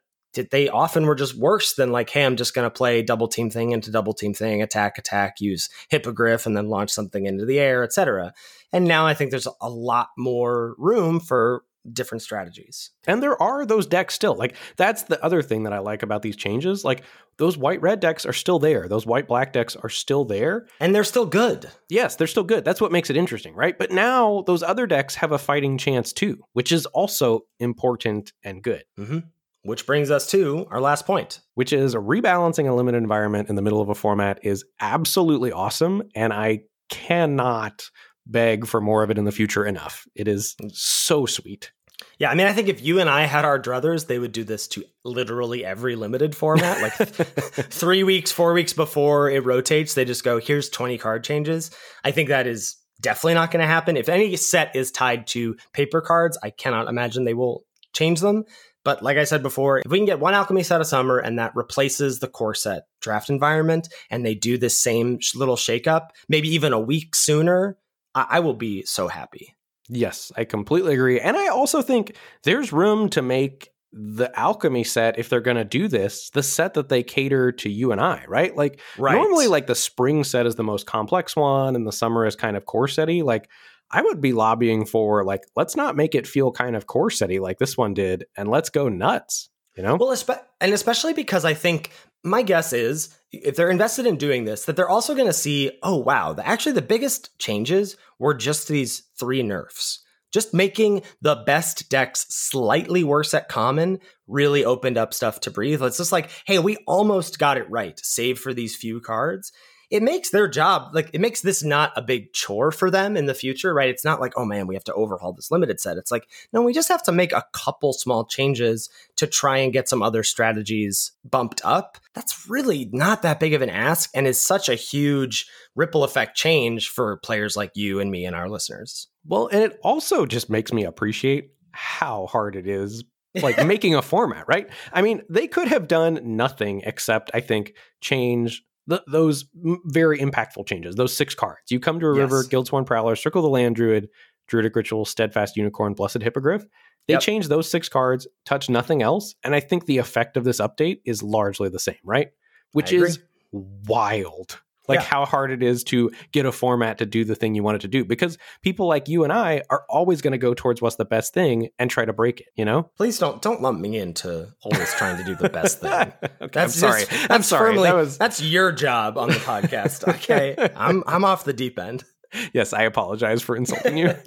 they often were just worse than like hey i'm just going to play double team thing into double team thing attack attack use hippogriff and then launch something into the air etc and now i think there's a lot more room for different strategies And there are those decks still. Like that's the other thing that I like about these changes. Like those white red decks are still there. Those white black decks are still there. and they're still good Yes, they're still good. That's what makes it interesting, right? But now those other decks have a fighting chance too, which is also important and good. hmm which brings us to our last point Which is rebalancing a limited environment in the middle of a format is absolutely awesome, and I cannot beg for more of it in the future enough. It is so sweet. Yeah, I mean, I think if you and I had our druthers, they would do this to literally every limited format. Like <laughs> three weeks, four weeks before it rotates, they just go, here's 20 card changes. I think that is definitely not going to happen. If any set is tied to paper cards, I cannot imagine they will change them. But like I said before, if we can get one alchemy set of summer and that replaces the core set draft environment and they do this same little shakeup, maybe even a week sooner, I, I will be so happy. Yes, I completely agree. And I also think there's room to make the alchemy set, if they're going to do this, the set that they cater to you and I, right? Like Right. normally, like the spring set is the most complex one, and the summer is kind of corsetty. Like I would be lobbying for like let's not make it feel kind of corsetty like this one did, and let's go nuts. You know? Well, and especially because I think my guess is if they're invested in doing this, that they're also going to see, oh wow, the, actually the biggest changes were just these three nerfs. Just making the best decks slightly worse at common really opened up stuff to breathe. It's just like, hey, we almost got it right, save for these few cards. It makes their job like it makes this not a big chore for them in the future, right? It's not like, oh man, we have to overhaul this limited set. It's like, no, we just have to make a couple small changes to try and get some other strategies bumped up. That's really not that big of an ask and is such a huge ripple effect change for players like you and me and our listeners. Well, and it also just makes me appreciate how hard it is like <laughs> making a format, right? I mean, they could have done nothing except I think change those very impactful changes. Those six cards. You come to a river, Guildsworn Prowler, Circle the Land Druid, Druidic Ritual, Steadfast Unicorn, Blessed Hippogriff. They Yep. changed those six cards, touch nothing else, and I think the effect of this update is largely the same, right? Which is wild. Like Yeah. how hard it is to get a format to do the thing you want it to do because people like you and I are always going to go towards what's the best thing and try to break it, you know? Please don't don't lump me into always trying to do the best thing. <laughs> okay, I'm sorry. just- I'm that's sorry. firmly- That was that's your job on the podcast. Okay, <laughs> I'm I'm off the deep end. yes. I apologize for insulting you. <laughs>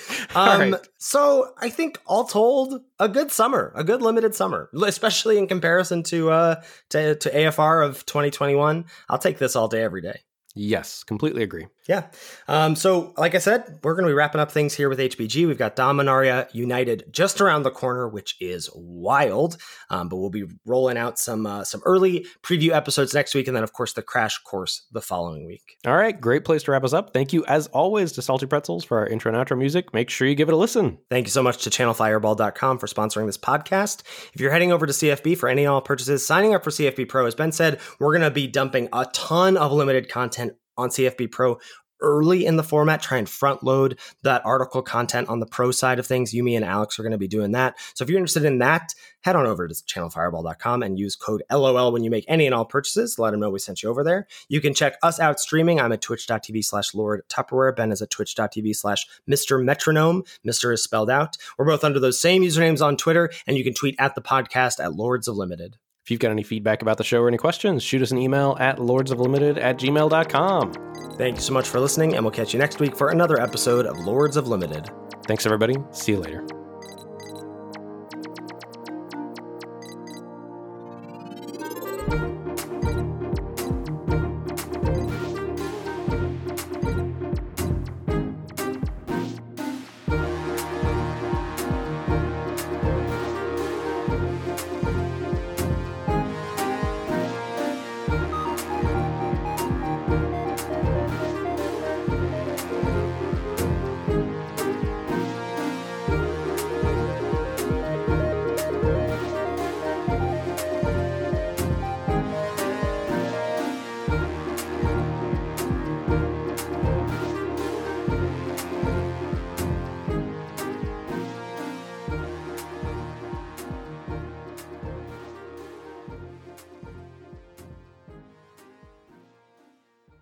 <laughs> Um, right. so I think all told, a good summer, a good limited summer, especially in comparison to uh to, to AFR of 2021. I'll take this all day, every day. yes, completely agree. Yeah. Um, so, like I said, we're going to be wrapping up things here with HBG. We've got Dominaria United just around the corner, which is wild. Um, but we'll be rolling out some uh, some early preview episodes next week, and then, of course, the crash course the following week. All right, great place to wrap us up. Thank you, as always, to Salty Pretzels for our intro and outro music. Make sure you give it a listen. Thank you so much to channelfireball.com for sponsoring this podcast. If you're heading over to CFB for any and all purchases, signing up for CFB Pro, as Ben said, we're going to be dumping a ton of limited content on CFB Pro early in the format, try and front load that article content on the pro side of things. You, me, and Alex are going to be doing that. So if you're interested in that, head on over to channelfireball.com and use code LOL when you make any and all purchases. Let them know we sent you over there. You can check us out streaming. I'm at twitch.tv slash Lord Tupperware. Ben is at twitch.tv slash Mr. Metronome. Mr. is spelled out. We're both under those same usernames on Twitter, and you can tweet at the podcast at Lords of Limited. If you've got any feedback about the show or any questions, shoot us an email at lordsoflimited at gmail.com. Thank you so much for listening, and we'll catch you next week for another episode of Lords of Limited. Thanks, everybody. See you later.